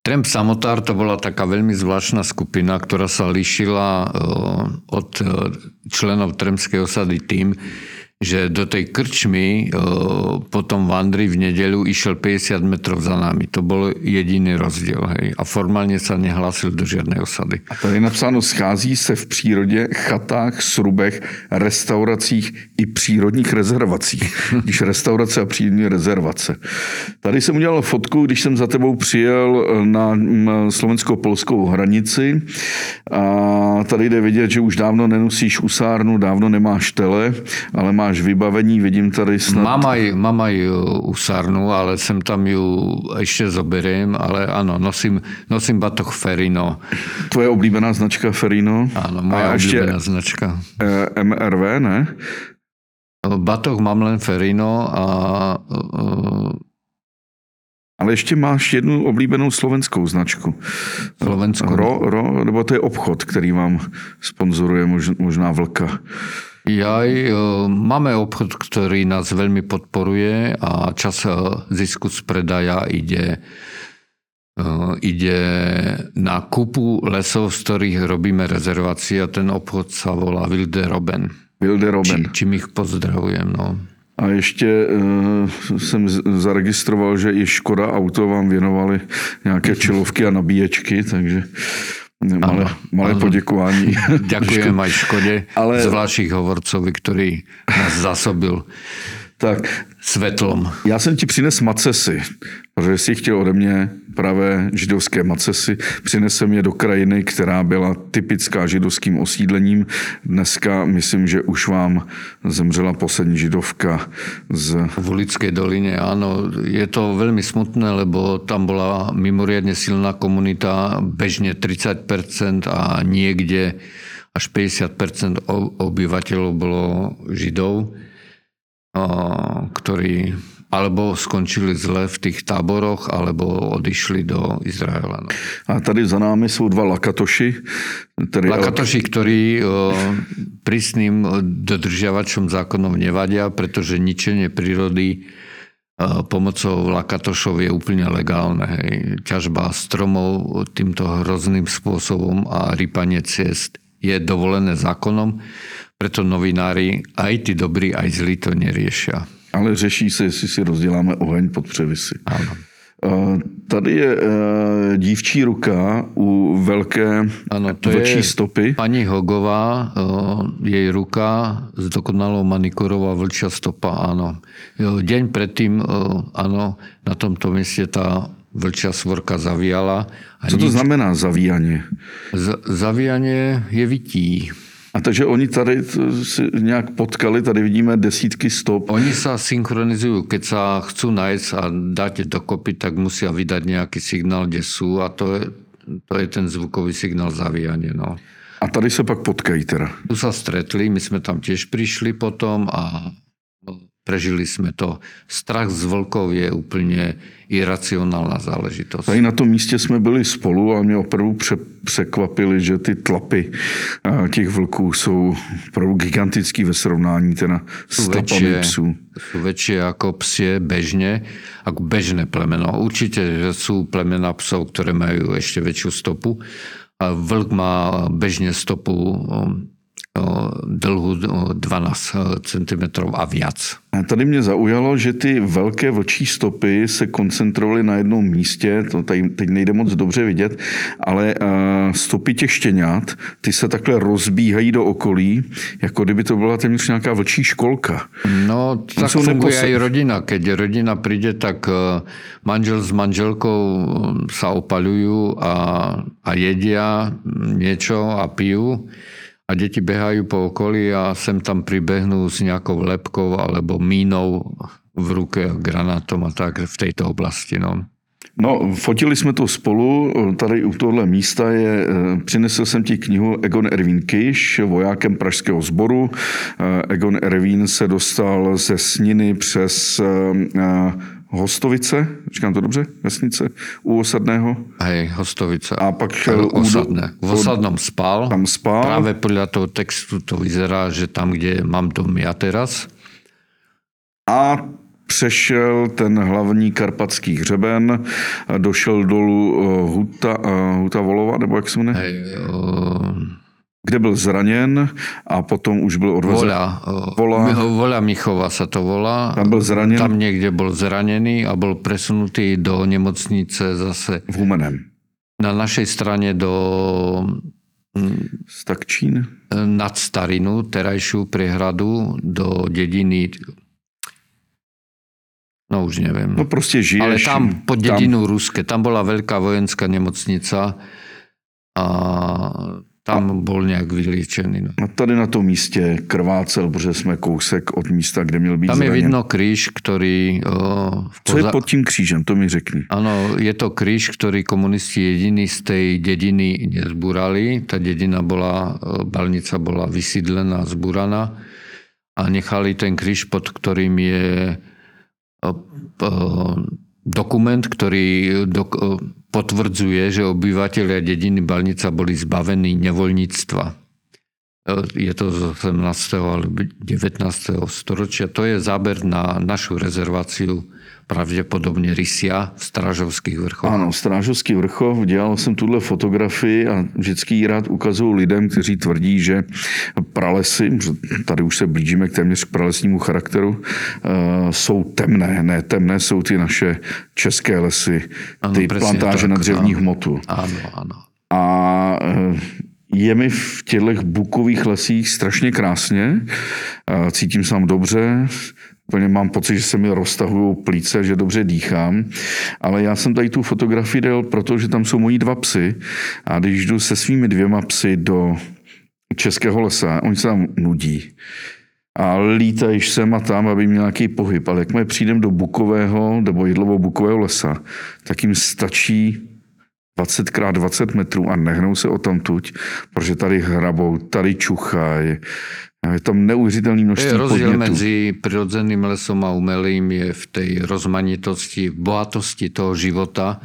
Tremp samotár to bola taká veľmi zvláštna skupina, ktorá sa lišila od členov Tremskej osady tým, že do tej krčmy potom v Andri v nedeľu išiel 50 metrov za nami. To bol jediný rozdiel. Hej. A formálne sa nehlásil do žiadnej osady. A tady je napsáno, schází se v přírodě, chatách, srubech, restauracích i přírodních rezervacích. Když restaurace a přírodní rezervace. Tady jsem udělal fotku, když jsem za tebou přijel na slovensko-polskou hranici. A tady jde vidět, že už dávno nenosíš usárnu, dávno nemáš tele, ale máš máš vybavení, vidím tady snad... Mám aj, mám aj usárnu, ale sem tam ju ešte zoberiem, ale áno, nosím, nosím batoh Ferino. Tvoje oblíbená značka Ferino? Áno, moja oblíbená značka. E, MRV, ne? Batoh mám len Ferino a ale ještě máš jednu oblíbenou slovenskou značku. Slovenskou. Ro, ro, nebo to je obchod, který vám sponzoruje možná Vlka. Jaj, máme obchod, ktorý nás veľmi podporuje a čas zisku z predaja ide, ide na kúpu lesov, z ktorých robíme rezervácie a ten obchod sa volá Wilde Roben. Wilde Roben. Či, čím ich pozdravujem. No. A ještě uh, jsem zaregistroval, že i Škoda Auto vám věnovali nějaké čelovky a nabíječky, takže malé, malé poděkování. Ďakujem aj Škode, Ale... zvlášť hovorcovi, ktorý nás zasobil tak, svetlom. Já jsem ti přines macesy, protože jsi chtěl ode mě pravé židovské macesy. Přinesem je do krajiny, která byla typická židovským osídlením. Dneska myslím, že už vám zemřela poslední židovka z... V Ulickej doline, áno. Je to veľmi smutné, lebo tam bola mimoriadne silná komunita, bežne 30% a niekde až 50% obyvateľov bolo židov ktorí alebo skončili zle v tých táboroch, alebo odišli do Izraela. No. A tady za námi sú dva lakatoši. Ktorý... Lakatoši, ktorí o, prísnym dodržiavačom zákonov nevadia, pretože ničenie prírody o, pomocou lakatošov je úplne legálne. Hej. Ťažba stromov týmto hrozným spôsobom a rypanie ciest je dovolené zákonom preto novinári, aj tí dobrí, aj zlí to neriešia. Ale řeší se, jestli si rozděláme oheň pod převisy. Áno. Uh, tady je uh, dívčí ruka u velké Ano, to vlčí je stopy. paní Hogová, o, jej ruka s dokonalou manikurou a vlčia stopa, áno. Jo, Deň predtým, o, áno, na tomto mieste tá vlčia svorka zavíjala. Co to nič- znamená zavíjanie? Z- zavíjanie je vytí. A takže oni tady t- si nějak potkali, tady vidíme desítky stop. Oni sa synchronizujú, keď sa chcú nájsť a dať dokopy, tak musia vydať nejaký signál, kde sú a to je, to je ten zvukový signál zavíjanie. No. A tady se pak potkají teda. Tu sa stretli, my sme tam tiež prišli potom a prežili sme to. Strach z vlkov je úplne iracionálna záležitosť. Tady na tom místě jsme byli spolu a mě opravdu pře- překvapili, že ty tlapy a, těch vlků jsou opravdu gigantický ve srovnání teda s tlapami väčšie, psů. sú väčšie ako psie bežne, ako bežné plemeno. Určite že sú plemena psov, ktoré majú ešte väčšiu stopu. A vlk má bežne stopu o, 12 cm a viac. A tady mě zaujalo, že ty velké vlčí stopy se koncentrovaly na jednom místě, to tady teď nejde moc dobře vidět, ale uh, stopy těch štěňat, ty se takhle rozbíhají do okolí, jako kdyby to byla téměř nějaká vlčí školka. No, tak sú funguje aj rodina. Keď rodina príde, tak e, manžel s manželkou e, sa opaľujú a, a jedia niečo a pijú a deti behajú po okolí a sem tam pribehnú s nejakou lepkou alebo mínou v ruke, granátom a tak v tejto oblasti. No. No, fotili jsme to spolu, tady u tohle místa je, eh, přinesl jsem ti knihu Egon Erwin Kiš, vojákem pražského sboru. Eh, Egon Erwin se dostal ze Sniny přes eh, Hostovice, říkám to dobře, vesnice, u Osadného. Hej, Hostovice. A pak šel u- osadné. V osadnom spal. Tam spal. Práve podľa toho textu to vyzerá, že tam, kde mám dom ja teraz, A přešel ten hlavní karpatský hřeben, eh, došel dolů eh, Huta, eh, Huta Volova, nebo jak se jmenuje, hej, o, kde byl zraněn a potom už byl odvezen. O, Voľa. Voľa Michova sa to volá. Tam byl zraněn Tam niekde bol zranený a bol presunutý do nemocnice zase v Humenem. na našej strane do Stakčín. nad Starinu, terajšiu priehradu, do dediny no už neviem. No prostě žiješ. Ale tam pod dedinu Ruske, tam bola veľká vojenská nemocnica a tam bol nejak vyliečený. No. A tady na tom místě krvácel, protože jsme kousek od místa, kde měl být Tam je zraněn. vidno kríž, ktorý... O, v Co je poza- pod tím křížem, to mi řekni. Áno, je to kríž, ktorý komunisti jediní z tej dediny nezbúrali. Tá dedina bola, e, Balnica bola vysídlená, zbúraná a nechali ten kríž, pod ktorým je e, p- e, dokument, ktorý dok- e, potvrdzuje, že obyvateľia dediny Balnica boli zbavení nevoľníctva. E, Je to z 18. alebo 19. storočia. To je záber na našu rezerváciu pravděpodobně Rysia v Strážovských vrchoch. Ano, Strážovský vrchov, dělal jsem tuhle fotografii a vždycky ji rád ukazuju lidem, kteří tvrdí, že pralesy, tady už se blížíme k téměř k pralesnímu charakteru, eh, jsou temné. Ne temné jsou ty naše české lesy, Ano, ty plantáže tak, na dřevní ano. hmotu. Áno, áno. A eh, je mi v těchto bukových lesích strašně krásně, cítím se tam dobře, úplně mám pocit, že se mi roztahují plíce, že dobře dýchám, ale já jsem tady tu fotografii dal, protože tam jsou moji dva psy a když jdu se svými dvěma psy do českého lesa, oni se tam nudí. A lítají sem a tam, aby měl nějaký pohyb, ale jakmile přijdem do bukového nebo jedlovo bukového lesa, tak jim stačí 20 x 20 metrů a nehnou se o tam tuď, protože tady hrabou, tady čuchají. Je tam neuvěřitelné To množství je podnětů. medzi prirodzeným lesom a umelým je v tej rozmanitosti, v bohatosti toho života.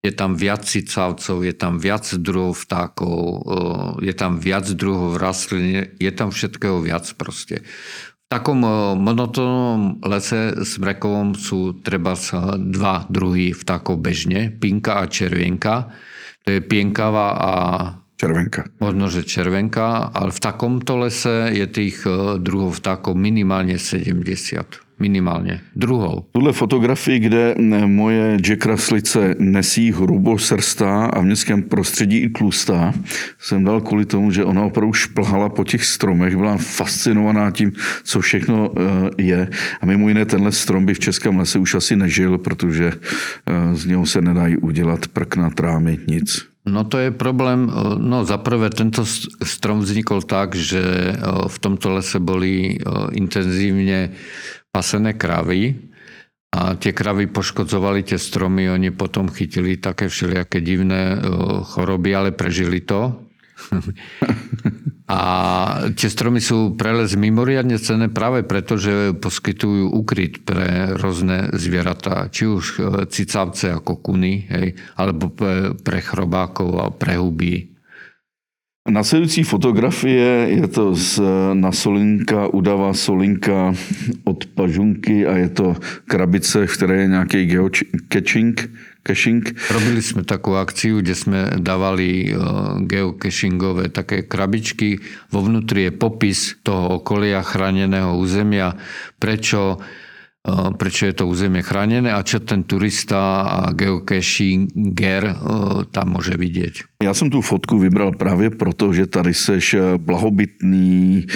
Je tam viac cicavcov, je tam viac druhov vtákov, eh, je tam viac druhov rastlín, je tam všetkého viac proste. V takom eh, monotónnom lese smrekovom sú treba sa dva druhy vtákov bežne, pinka a červienka. To je pienkava a Červenka. Možno, že červenka, ale v takomto lese je tých e, druhov vtákov minimálne 70. Minimálne. Druhou. Tuhle fotografii, kde moje Jack Russellice nesí hrubosrstá a v městském prostředí i tlustá, jsem dal kvůli tomu, že ona opravdu šplhala po těch stromech, byla fascinovaná tím, co všechno e, je. A mimo jiné tenhle strom by v Českém lese už asi nežil, protože e, z něho se nedají udělat prkna, trámy, nic. No to je problém, no zaprvé tento strom vznikol tak, že v tomto lese boli intenzívne pasené kravy a tie kravy poškodzovali tie stromy, oni potom chytili také všelijaké divné choroby, ale prežili to. A tie stromy sú pre les mimoriadne cenné práve preto, že poskytujú ukryt pre rôzne zvieratá, či už e, cicavce ako kuny, hej, alebo pre chrobákov a pre huby. Následující fotografie je to z Nasolinka, udava Solinka od Pažunky a je to krabice, v které je nějaký geocaching caching. Robili sme takú akciu, kde sme dávali e, geocachingové také krabičky. Vo vnútri je popis toho okolia chráneného územia, prečo e, prečo je to územie chránené a čo ten turista a geocachinger e, tam môže vidieť. Já jsem tu fotku vybral právě proto, že tady seš blahobytný,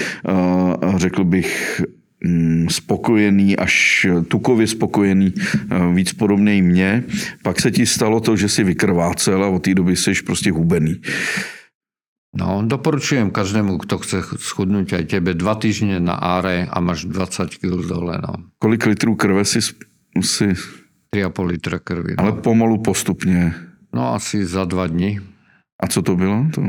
řekl bych, Mm, spokojený, až tukově spokojený, eh, víc podobný mně. Pak se ti stalo to, že si vykrvácel a od té doby jsi prostě hubený. No, doporučujem každému, kto chce schudnúť aj tebe, dva týždne na áre a máš 20 kg dole. No. Kolik litrů krve si... si... 3,5 litra krvi. No. Ale pomalu postupně. No asi za dva dny. A co to bylo? To...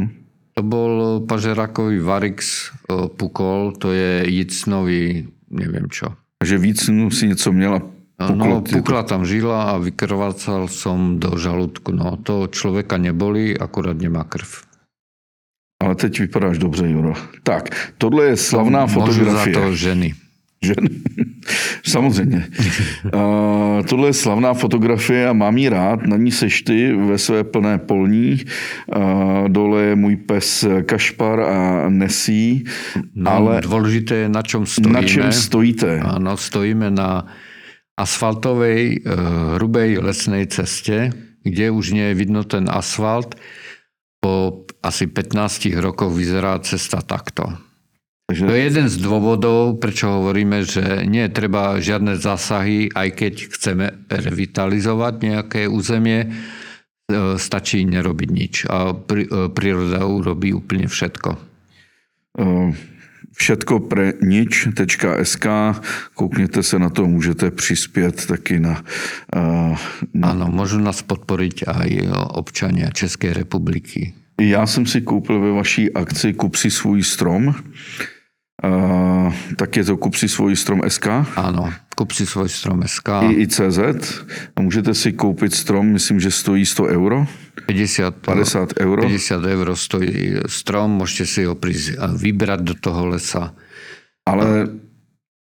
To bol pažerakový varix eh, pukol, to je jicnový neviem čo. Že víc si něco měla No, pukla tam žila a vykrvácal som do žalúdku. No, to človeka neboli, akurát nemá krv. Ale teď vypadáš dobře, Juro. Tak, tohle je slavná to fotografie. za to ženy. Ženy. Samozřejmě. Uh, tohle je slavná fotografie a mám ji rád. Na ní seš ty ve své plné polní. Uh, dole je můj pes Kašpar a Nesí. No, ale dôležité je, na čom stojíme. Na čem stojíte? Áno, stojíme na asfaltovej, uh, hrubej lesnej ceste, kde už nie je vidno ten asfalt. Po asi 15 rokoch vyzerá cesta takto. Takže... To je jeden z dôvodov, prečo hovoríme, že nie je treba žiadne zásahy, aj keď chceme revitalizovať nejaké územie, e, stačí nerobiť nič. A e, príroda urobí úplne všetko. Uh všetko pre nič.sk. Koukněte se na to, můžete přispět taky na... na... Ano, můžu nás podporit aj občania České republiky. Já jsem si koupil ve vaší akci Kup si svůj strom Uh, tak je to kup si svůj strom SK. Ano, kup si svůj strom SK. I, i CZ. A můžete si koupit strom, myslím, že stojí 100 euro. 50, 50 euro. 50 euro stojí strom, můžete si ho vybrat do toho lesa. Ale,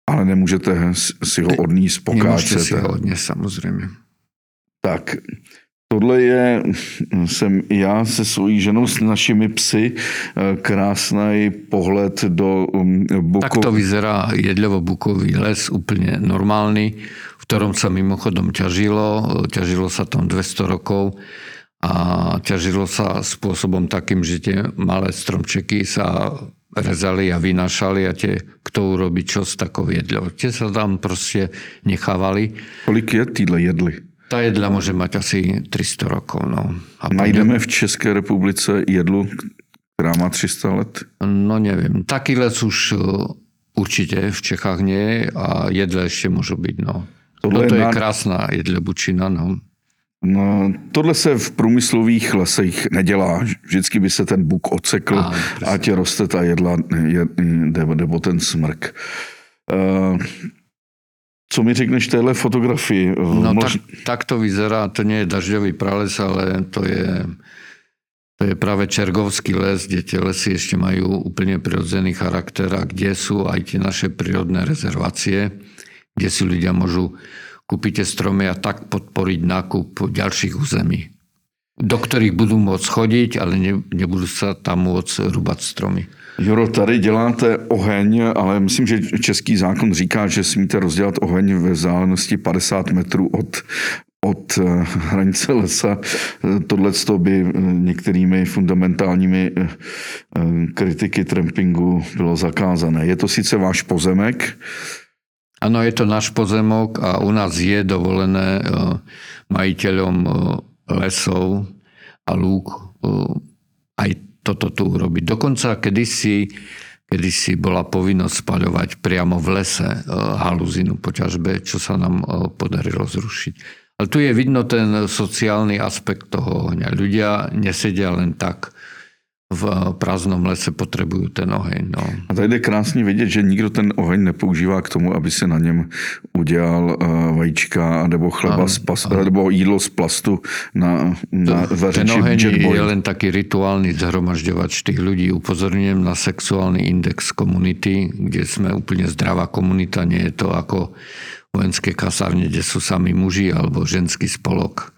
ale nemůžete si ho odníst, pokáčet. Nemůžete si ho odníst, samozřejmě. Tak, Tohle je, jsem já se svojí ženou s našimi psy, krásný pohled do um, Bukov. Tak to vyzerá jedľovo-bukový les, úplne normálny, v ktorom sa mimochodom ťažilo. Ťažilo sa tam 200 rokov a ťažilo sa spôsobom takým, že tie malé stromčeky sa rezali a vynašali a tie, kto urobí čo z takou jedľou. Tie sa tam proste nechávali. Kolik je týhle jedly? Ta jedla může mať asi 300 rokov. No. A Najdeme v České republice jedlu, která má 300 let? No nevím. Taký les už uh, určitě v Čechách nie je a jedle ještě můžou být. No. Tohle to je, na... krásná jedlebučina. No. No, tohle se v průmyslových lesech nedělá. Vždycky by se ten buk ocekl a, a tě roste ta jedla, je, nebo ten smrk. Uh, co mi řekneš téhle fotografii? No Mož... tak, tak to vyzerá, to nie je dažďový prales, ale to je, to je práve Čergovský les, kde tie lesy ešte majú úplne prirodzený charakter a kde sú aj tie naše prírodné rezervácie, kde si ľudia môžu kúpiť tie stromy a tak podporiť nákup ďalších území. do ktorých budú môcť chodiť, ale ne, nebudú sa tam môcť rúbať stromy. Juro, tady děláte oheň, ale myslím, že český zákon říká, že smíte rozdělat oheň ve vzdálenosti 50 metrů od, od eh, hranice lesa. Tohle by eh, některými fundamentálními eh, kritiky trampingu bylo zakázané. Je to sice váš pozemek, Áno, je to náš pozemok a u nás je dovolené majiteľom lesov a lúk aj toto tu urobiť. Dokonca kedysi, kedysi bola povinnosť spaľovať priamo v lese haluzinu po ťažbe, čo sa nám podarilo zrušiť. Ale tu je vidno ten sociálny aspekt toho ohňa. Ľudia nesedia len tak v prázdnom lese potřebují ten oheň. No. A tady je krásně vidět, že nikdo ten oheň nepoužívá k tomu, aby se na něm udělal uh, vajíčka nebo chleba z pas, nebo jídlo z plastu na, na Ten oheň je len taký rituálny zhromažďovač tých ľudí. Upozorňujem na sexuálny index komunity, kde sme úplne zdravá komunita. Nie je to ako vojenské kasárne, kde sú sami muži alebo ženský spolok.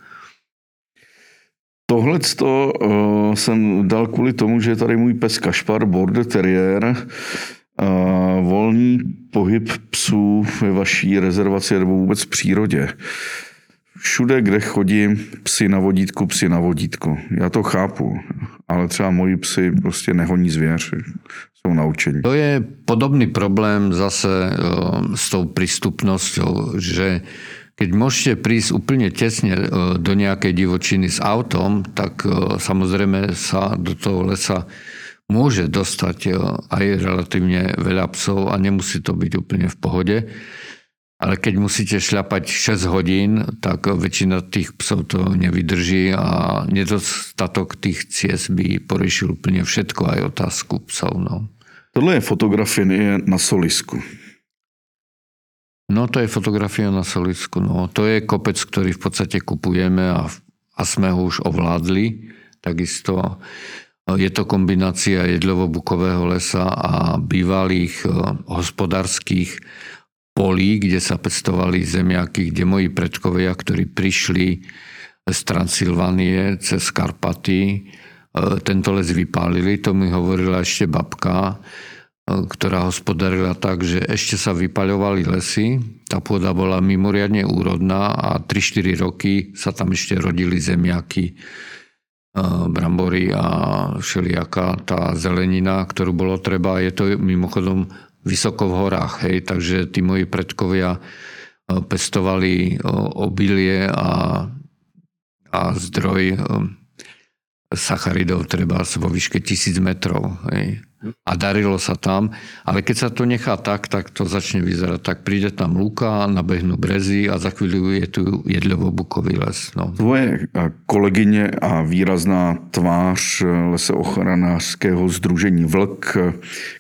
Tohle to uh, jsem dal kvůli tomu, že je tady můj pes Kašpar, Border Terrier. Uh, volný pohyb psů ve vaší rezervaci nebo vůbec v přírodě. Všude, kde chodím, psy na vodítku, psy na vodítku. Já to chápu, ale třeba moji psy prostě nehoní zvěř, jsou naučení. To je podobný problém zase uh, s tou prístupnosťou, že keď môžete prísť úplne tesne e, do nejakej divočiny s autom, tak e, samozrejme sa do toho lesa môže dostať e, aj relatívne veľa psov a nemusí to byť úplne v pohode. Ale keď musíte šľapať 6 hodín, tak väčšina tých psov to nevydrží a nedostatok tých ciest by poriešil úplne všetko, aj otázku psov. No. Tohle je fotografie na solisku. No to je fotografia na solisku. No, to je kopec, ktorý v podstate kupujeme a, a sme ho už ovládli. Takisto je to kombinácia jedlovo-bukového lesa a bývalých e, hospodárskych polí, kde sa pestovali zemiaky, kde moji predkovia, ktorí prišli z Transylvánie cez Karpaty, e, tento les vypálili, to mi hovorila ešte babka, ktorá hospodarila tak, že ešte sa vypaľovali lesy, tá pôda bola mimoriadne úrodná a 3-4 roky sa tam ešte rodili zemiaky, brambory a všelijaká tá zelenina, ktorú bolo treba. Je to mimochodom vysoko v horách, hej, takže tí moji predkovia pestovali obilie a, a zdroj sacharidov treba vo výške tisíc metrov. Hej a darilo sa tam. Ale keď sa to nechá tak, tak to začne vyzerať. Tak príde tam lúka, nabehnú brezy a za chvíľu je tu jedlovo-bukový les. No. Tvoje kolegyně a výrazná tvář leseochranářského združení Vlk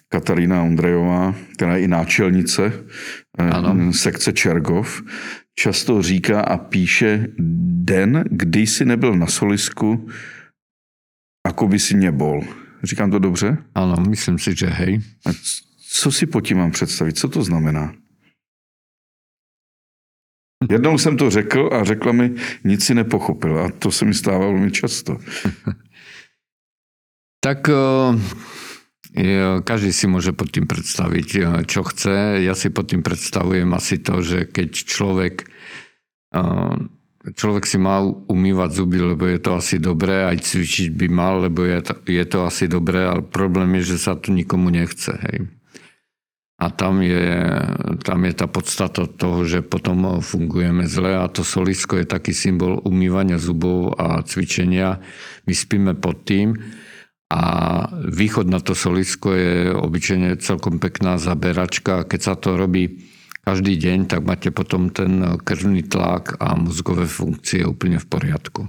Katarína Ondrejová, která je i náčelnice ano. sekce Čergov, často říká a píše den, kdy jsi nebyl na solisku, ako by si nebol. Říkám to dobře? Ano, myslím si, že hej. A co si po tím mám představit? Co to znamená? Jednou jsem to řekl a řekla mi, nic si nepochopil. A to se mi stává velmi často. tak každý si môže pod tým predstaviť, čo chce. Ja si pod tým predstavujem asi to, že keď človek človek si má umývať zuby, lebo je to asi dobré, aj cvičiť by mal, lebo je to, je to asi dobré, ale problém je, že sa to nikomu nechce. Hej. A tam je, tam je tá podstata toho, že potom fungujeme zle a to solisko je taký symbol umývania zubov a cvičenia. My spíme pod tým a východ na to solisko je obyčajne celkom pekná zaberačka. Keď sa to robí každý deň, tak máte potom ten krvný tlak a mozgové funkcie úplne v poriadku.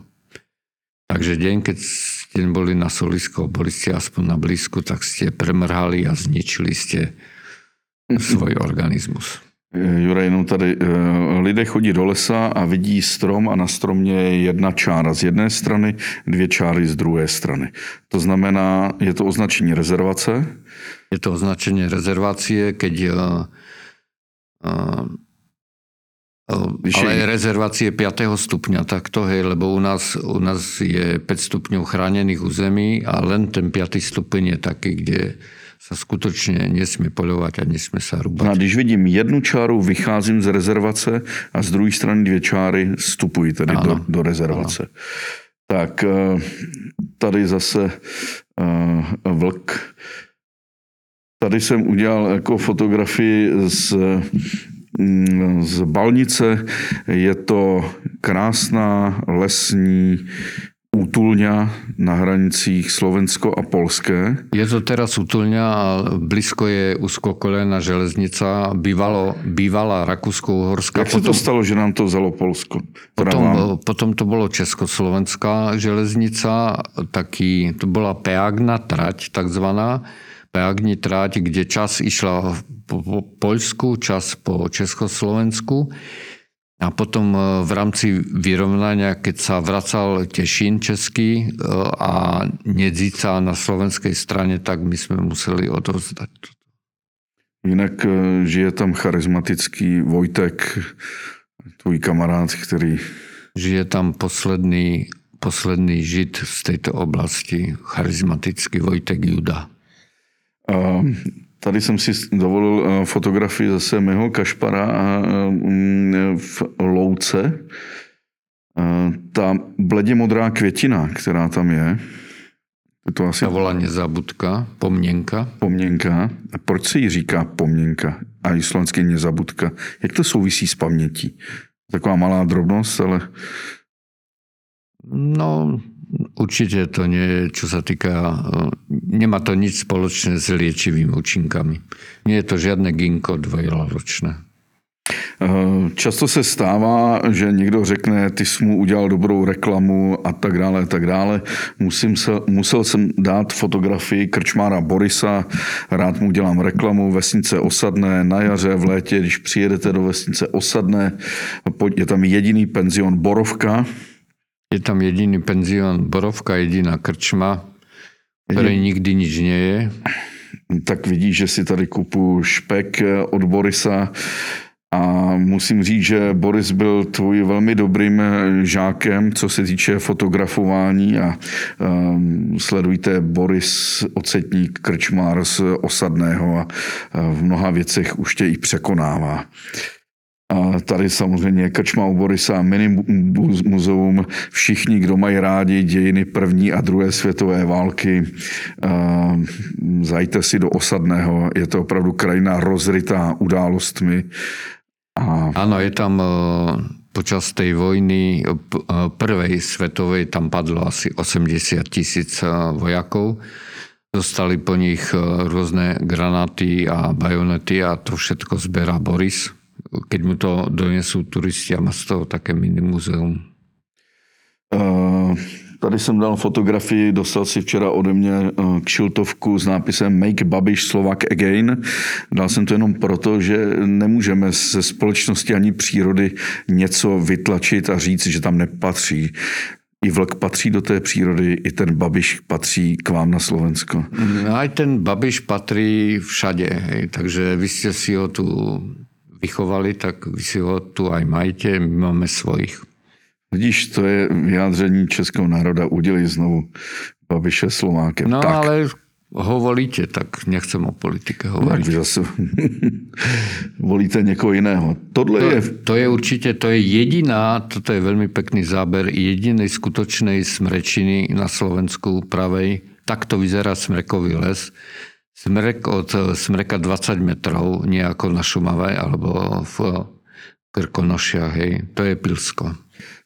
Takže deň, keď ste boli na solisko, boli ste aspoň na blízku, tak ste premrhali a zničili ste svoj organismus. Jura, jenom tady lidé chodí do lesa a vidí strom a na stromě je jedna čára z jedné strany, dvě čáry z druhé strany. To znamená, je to označení rezervace? Je to označenie rezervácie, keď Když ale je- rezervácie 5. stupňa takto, hej, lebo u nás, u nás je 5 stupňov chránených území a len ten 5. stupeň je taký, kde sa skutočne nesmie poľovať a nesmie sa A rúbať. když vidím jednu čáru, vycházím z rezervace a z druhé strany dvě čáry vstupuji tedy do, Ano. do rezervace. Tak eh, tady zase eh, vlk. Tady jsem udělal jako fotografii z, mm, z Balnice. Je to krásná lesní útulňa na hranicích Slovensko a Polské. Je to teraz útulňa a blízko je úzkokolená železnica, bývalo, bývala Rakúsko-Uhorská. Jak se to stalo, že nám to vzalo Polsko? Potom, vám? potom to bolo Československá železnica, taký, to bola peagna trať, takzvaná, peagni trať, kde čas išla po, po Poľsku, čas po Československu. A potom e, v rámci vyrovnania, keď sa vracal Tešín český e, a Nedzica na slovenskej strane, tak my sme museli odovzdať. Jinak eh, žije tam charismatický Vojtek, tvůj kamarád, který Žije tam posledný, posledný žid z tejto oblasti, charizmatický Vojtek Juda. A tady jsem si dovolil eh, fotografii zase mého Kašpara a, mm, v louce. Eh, Ta bledě modrá květina, která tam je, to asi volá nezabudka, pomněnka. pomněnka. A proč se jí říká pomněnka a islandské nezabudka? Jak to souvisí s pamětí? Taková malá drobnost, ale No, určite to nie, čo sa týka, e, nemá to nič spoločné s liečivými účinkami. Nie je to žiadne ginko dvojročné. Eh, Často se stává, že někdo řekne, ty jsi mu udělal dobrou reklamu a tak dále, a tak dále. Musím se, musel jsem dát fotografii krčmára Borisa, rád mu dělám reklamu, vesnice Osadné, na jaře, v létě, když přijedete do vesnice Osadné, je tam jediný penzion Borovka, Je tam jediný penzión Borovka, jediná krčma, ktorej nikdy nič nie je. tak vidíš, že si tady kupu špek eh, od Borisa a musím říct, že Boris byl tvůj velmi dobrým eh, žákem, co se týče fotografování a um, sledujte Boris Ocetník, krčmár z Osadného a eh, v mnoha věcech už tě i překonává. A tady samozřejmě Krčma u Borisa, mini mu- muzeum, všichni, kdo mají rádi dějiny první a druhé světové války, zajte si do Osadného, je to opravdu krajina rozrytá událostmi. A Áno, je tam e, počas tej vojny, e, e, prvej svetovej, tam padlo asi 80 tisíc vojakov. Dostali po nich rôzne granáty a bajonety a to všetko zberá Boris. Keď mu to donesú turisti a má z toho také mini muzeum. Eh, Tady jsem dal fotografii, dostal si včera ode mě eh, kšiltovku s nápisem Make Babiš Slovak Again. Dal jsem to jenom proto, že nemůžeme ze společnosti ani přírody něco vytlačit a říct, že tam nepatří. I vlk patří do té přírody, i ten Babiš patří k vám na Slovensko. No, Aj ten Babiš patrí všade, hej, takže vy ste si ho tu vychovali, tak vy si ho tu aj majte, my máme svojich. Vidíš, to je vyjádření českého národa. Udělej znovu Babiše Slovákem. No tak, ale ho volíte, tak nechcem o politike tak hovoriť. vy zase volíte někoho jiného. Tohle To, je to je určite, to je jediná, toto je veľmi pekný záber jedinej skutočnej smrečiny na Slovensku pravej. Takto vyzerá smrekový les. Smrek od smreka 20 metrov, nie ako na Šumave alebo v Krkonošiach, hej. To je Pilsko.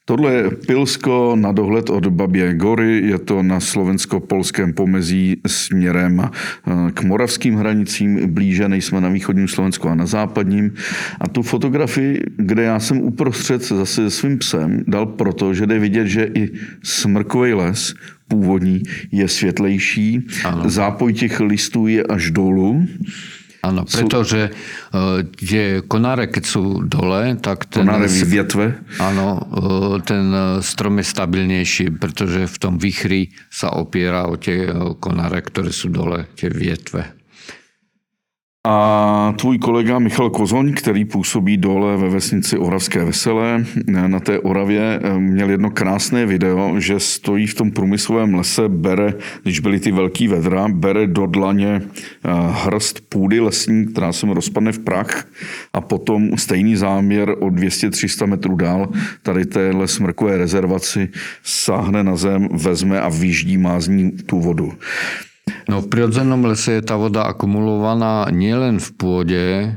Tohle je Pilsko na dohled od Babě Gory, je to na slovensko-polském pomezí směrem eh, k moravským hranicím, blíže nejsme na východním Slovensku a na západním. A tu fotografii, kde já jsem uprostřed zase se svým psem, dal proto, že jde vidět, že i smrkový les původní je světlejší, Ano. zápoj těch listů je až dolů. Áno, pretože eh, tie konáre, keď sú dole, tak ten... Konárevý větve. Áno, e, ten strom je stabilnejší, pretože v tom vychri sa opiera o tie e, konáre, ktoré sú dole, tie vietve. A tvůj kolega Michal Kozoň, který působí dole ve vesnici Oravské Veselé, na té Oravě, měl jedno krásné video, že stojí v tom průmyslovém lese, bere, když byly ty velký vedra, bere do dlaně eh, hrst půdy lesní, která se mu rozpadne v prach a potom stejný záměr o 200-300 metrů dál tady téhle smrkové rezervaci sáhne na zem, vezme a vyždí mázní tu vodu. No v prirodzenom lese je tá voda akumulovaná nielen v e,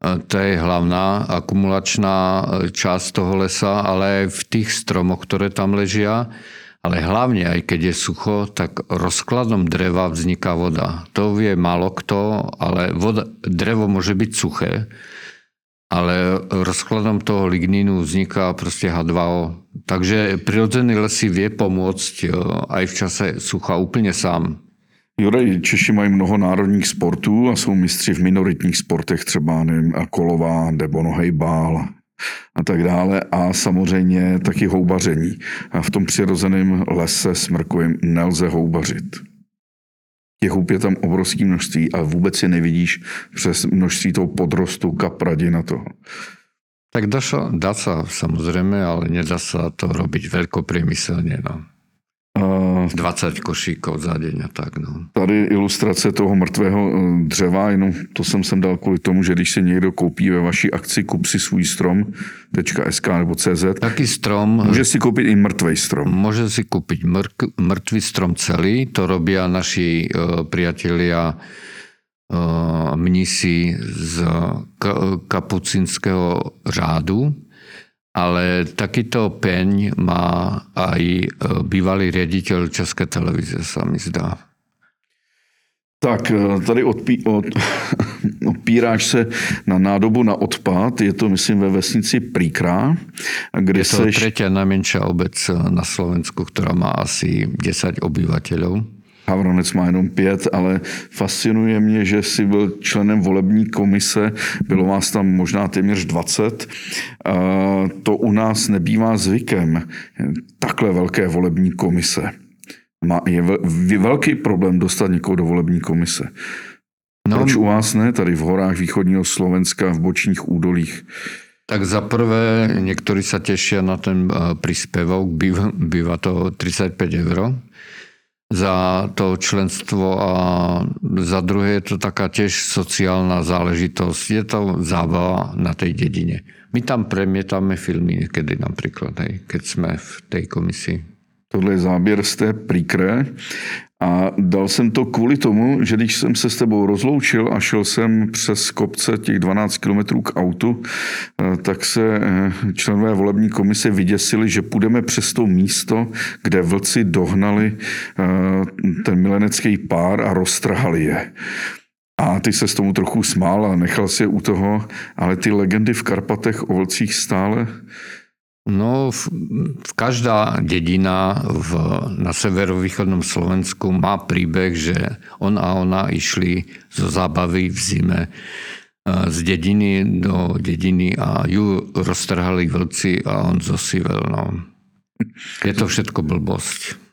to je hlavná akumulačná e, časť toho lesa, ale v tých stromoch, ktoré tam ležia. Ale hlavne, aj keď je sucho, tak rozkladom dreva vzniká voda. To vie málo kto, ale voda, drevo môže byť suché, ale rozkladom toho lignínu vzniká proste H2O. Takže prirodzený les si vie pomôcť e, aj v čase sucha úplne sám. Juraj, Češi mají mnoho národních sportů a jsou mistři v minoritních sportech, třeba nevím, kolová nebo nohejbál a tak dále. A samozřejmě taky houbaření. A v tom přirozeném lese smrkovým nelze houbařit. Těch hub je tam obrovské množství a vůbec je nevidíš přes množství toho podrostu kapradi na to. Tak dá sa, dá sa samozrejme, ale nedá sa to robiť veľkopriemyselne. No. 20 košíkov za deň a tak. No. Tady ilustrace toho mrtvého eh, dřeva, jenom to jsem sem dal kvůli tomu, že když se někdo koupí ve vaší akci kup si svůj strom, .sk nebo CZ, Taký strom... Může si koupit i mrtvý strom. Môže si kúpiť mrk, mŕtvý strom celý, to robia naši uh, priatelia uh, mnisi z kapucinského řádu, ale takýto peň má aj e, bývalý riaditeľ České televize, sa mi zdá. Tak, e, tady odpí, od, opíráš se na nádobu na odpad, je to myslím ve vesnici Príkrá, kde je to seš... tretia najmenšia obec na Slovensku, ktorá má asi 10 obyvateľov. Havranec má jenom pět, ale fascinuje mě, že jsi byl členem volební komise, bylo vás tam možná téměř 20. To u nás nebývá zvykem, takhle velké volební komise. Je velký problém dostat někoho do volební komise. No, Proč u vás ne, tady v horách východního Slovenska, v bočních údolích? Tak za prvé, niektorí sa tešia na ten eh, príspevok, býva, býva to 35 eur za to členstvo a za druhé je to taká tiež sociálna záležitosť. Je to zábava na tej dedine. My tam premietame filmy niekedy napríklad, hej, keď sme v tej komisii. Tohle je záběr z té príkre a dal jsem to kvůli tomu, že když jsem se s tebou rozloučil a šel jsem přes kopce těch 12 kilometrů k autu, eh, tak se eh, členové volební komise vyděsili, že půjdeme přes to místo, kde vlci dohnali eh, ten milenecký pár a roztrhali je. A ty se s tomu trochu smál a nechal si je u toho, ale ty legendy v Karpatech o vlcích stále No, v, v každá dedina v, na severovýchodnom Slovensku má príbeh, že on a ona išli zo zábavy v zime e, z dediny do dediny a ju roztrhali vlci a on zosivel. No. Je to všetko blbosť.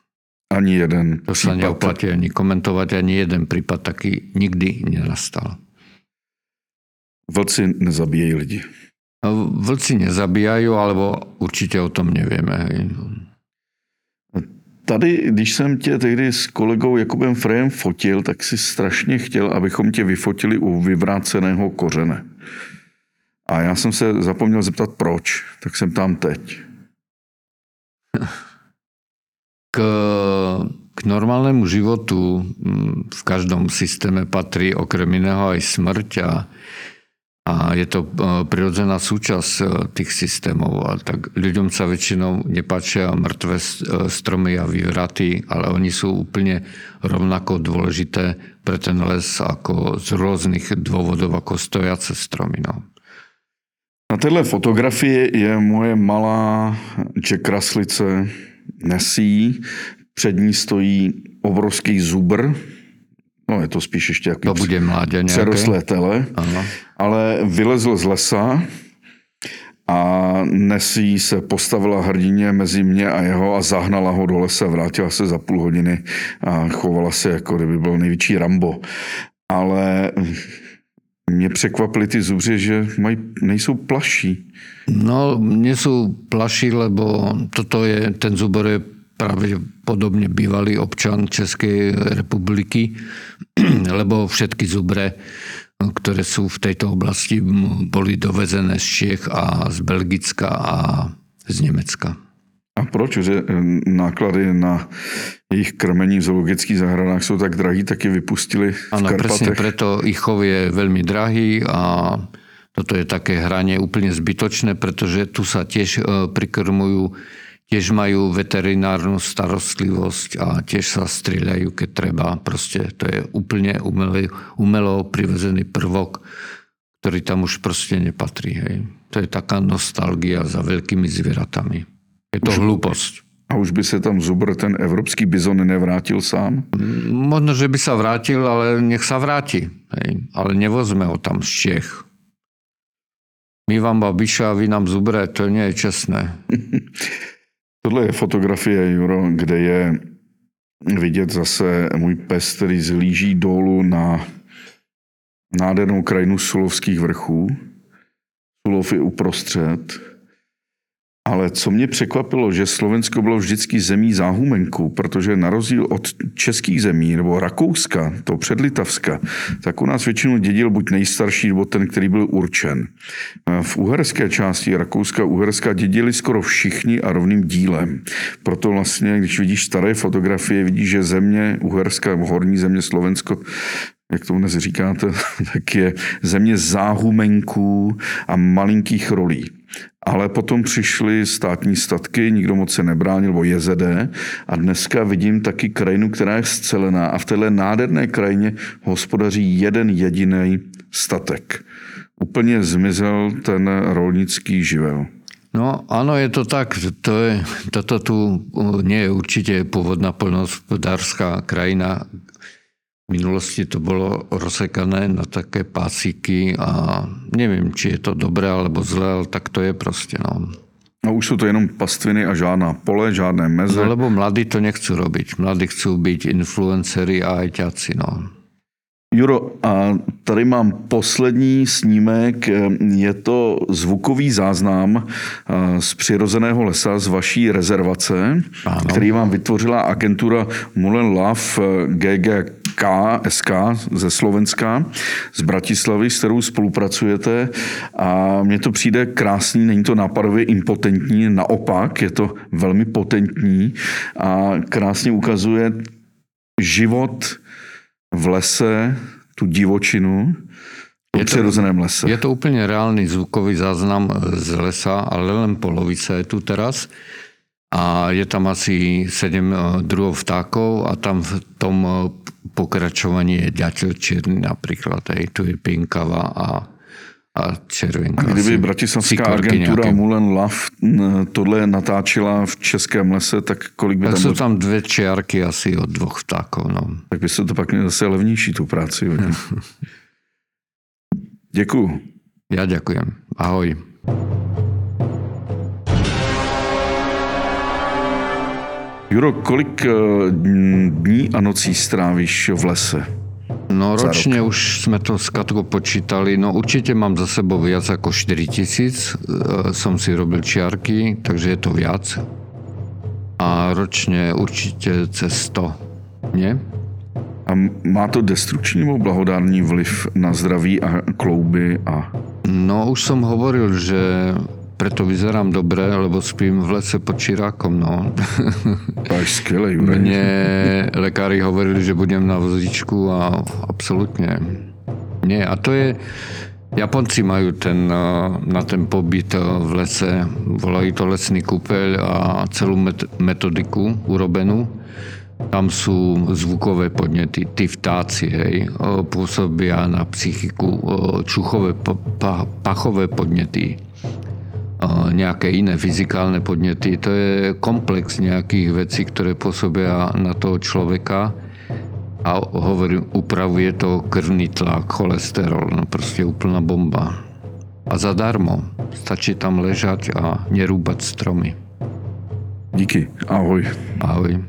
Ani jeden To sa neoplatí ani komentovať, ani jeden prípad taký nikdy nenastal. Vlci nezabíjejí lidi. Vlci nezabíjají, alebo určitě o tom nevíme. Tady, když jsem tě tehdy s kolegou Jakubem Frejem fotil, tak si strašně chtěl, abychom tě vyfotili u vyvráceného kořene. A já jsem se zapomněl zeptat, proč. Tak jsem tam teď. K, k normálnemu životu mm, v každom systéme patrí okrem iného aj smrť a a je to e, prirodzená súčasť e, tých systémov. A tak ľuďom sa väčšinou nepáčia mŕtve e, stromy a vývraty, ale oni sú úplne rovnako dôležité pre ten les ako z rôznych dôvodov ako stojace stromy. No. Na téhle fotografii je moje malá čekraslice Nesí. Před ní stojí obrovský zubr, no je to spíš ještě jaký to bude mládě přerostlé tele, ano. Ale vylezl z lesa a Nesí se postavila hrdině mezi mě a jeho a zahnala ho do lesa, vrátila se za půl hodiny a chovala se jako kdyby byl největší Rambo. Ale Mě překvapili ty zubře, že mají, nejsou plaší. No, nie sú plaši, lebo toto je, ten zubor je pravdepodobne bývalý občan Českej republiky, lebo všetky zubre, ktoré sú v tejto oblasti, boli dovezené z Čech a z Belgicka a z Nemecka. A proč? Že eh, náklady na jejich krmení v zoologických zahradách jsou tak drahý, tak je vypustili v presne Karpatech. preto ich chov je veľmi drahý a toto je také hranie úplne zbytočné, pretože tu sa tiež e, prikrmujú, tiež majú veterinárnu starostlivosť a tiež sa strieľajú, keď treba. Proste to je úplne umelý, umelo privezený prvok, ktorý tam už proste nepatrí. Hej. To je taká nostalgia za veľkými zvieratami. Je to hlúposť. A už by se tam zubr, ten evropský bizon, nevrátil sám? Možno, že by sa vrátil, ale nech sa vráti. Hej. Ale nevozme ho tam z Čech. My vám babiša a vy nám zubre, to nie je čestné. Tohle je fotografie, Juro, kde je vidět zase můj pes, který zlíží dolů na nádhernou krajinu Sulovských vrchů. Sulov je uprostřed. Ale co mě překvapilo, že Slovensko bylo vždycky zemí záhumenku, protože na rozdíl od českých zemí nebo Rakouska, to předlitavska, tak u nás většinou dědil buď nejstarší, nebo ten, který byl určen. V uherské části Rakouska Uherska dědili skoro všichni a rovným dílem. Proto vlastně, když vidíš staré fotografie, vidíš, že země Uherska, horní země Slovensko, jak to dnes říkáte, tak je země záhumenků a malinkých rolí. Ale potom přišly státní statky, nikdo moc se nebránil, nebo JZD. A dneska vidím taky krajinu, která je scelená a v téhle nádherné krajině hospodaří jeden jediný statek. Úplně zmizel ten rolnický živel. No áno, je to tak. To je, toto tu nie je určite pôvodná poľnohospodárska krajina. V minulosti to bolo rozsekané na také pásíky a neviem, či je to dobré alebo zlé, ale tak to je proste. No. A už jsou to jenom pastviny a žádná pole, žádné meze. No lebo mladí to nechcú robiť. Mladí chcú byť influenceri a ajťáci. No. Juro, a tady mám poslední snímek. Je to zvukový záznam eh, z přirozeného lesa z vaší rezervace, Ano. který vám vytvořila agentura Mullen Love eh, GGK SK ze Slovenska, z Bratislavy, s kterou spolupracujete. A mně to přijde krásný, není to nápadově impotentní, naopak, je to velmi potentní a krásně ukazuje život v lese, tu divočinu, Je to- přirozeném lese. Je to úplne reálny zvukový záznam z lesa, ale len polovica je tu teraz. A je tam asi 7 druhov vtákov a tam v tom pokračovaní je ďateľ čierny napríklad. Hej, tu je pinkava a, a červenka. A kdyby bratislavská agentura nejaké. Mullen Love n- tohle natáčela v českém lese, tak kolik by Tak tam sú bylo? tam dve čiarky asi od dvoch vtákov. No. Tak by se to pak zase levnější tu práci. hodit. Děkuju. Ja ďakujem. Ahoj. Juro, kolik eh, dní a nocí strávíš v lese? No Za ročne už sme to s Katkou počítali, no určite mám za sebou viac ako 4 tisíc, E, som si robil čiarky, takže je to viac. A ročne určite cez 100, nie? A má to destrukční nebo blahodárný vliv na zdraví a klouby a No už som hovoril, že preto vyzerám dobre, lebo spím v lese pod čirákom, no. skvělé, Jure. Mne lekári hovorili, že budem na vozíčku a absolútne nie. A to je... Japonci majú ten, eh, na ten pobyt eh, v lese, volajú to lesný kúpeľ a celú met- metodiku urobenú. Tam sú zvukové podnety, tí vtáci, hej, eh, pôsobia na psychiku, čuchové, pa- pa- pachové podnety, eh, nejaké iné fyzikálne podnety. To je komplex nejakých vecí, ktoré pôsobia na toho človeka a hovorím, upravuje to krvný tlak, cholesterol, no proste úplná bomba. A zadarmo. Stačí tam ležať a nerúbať stromy. Díky, ahoj. Ahoj.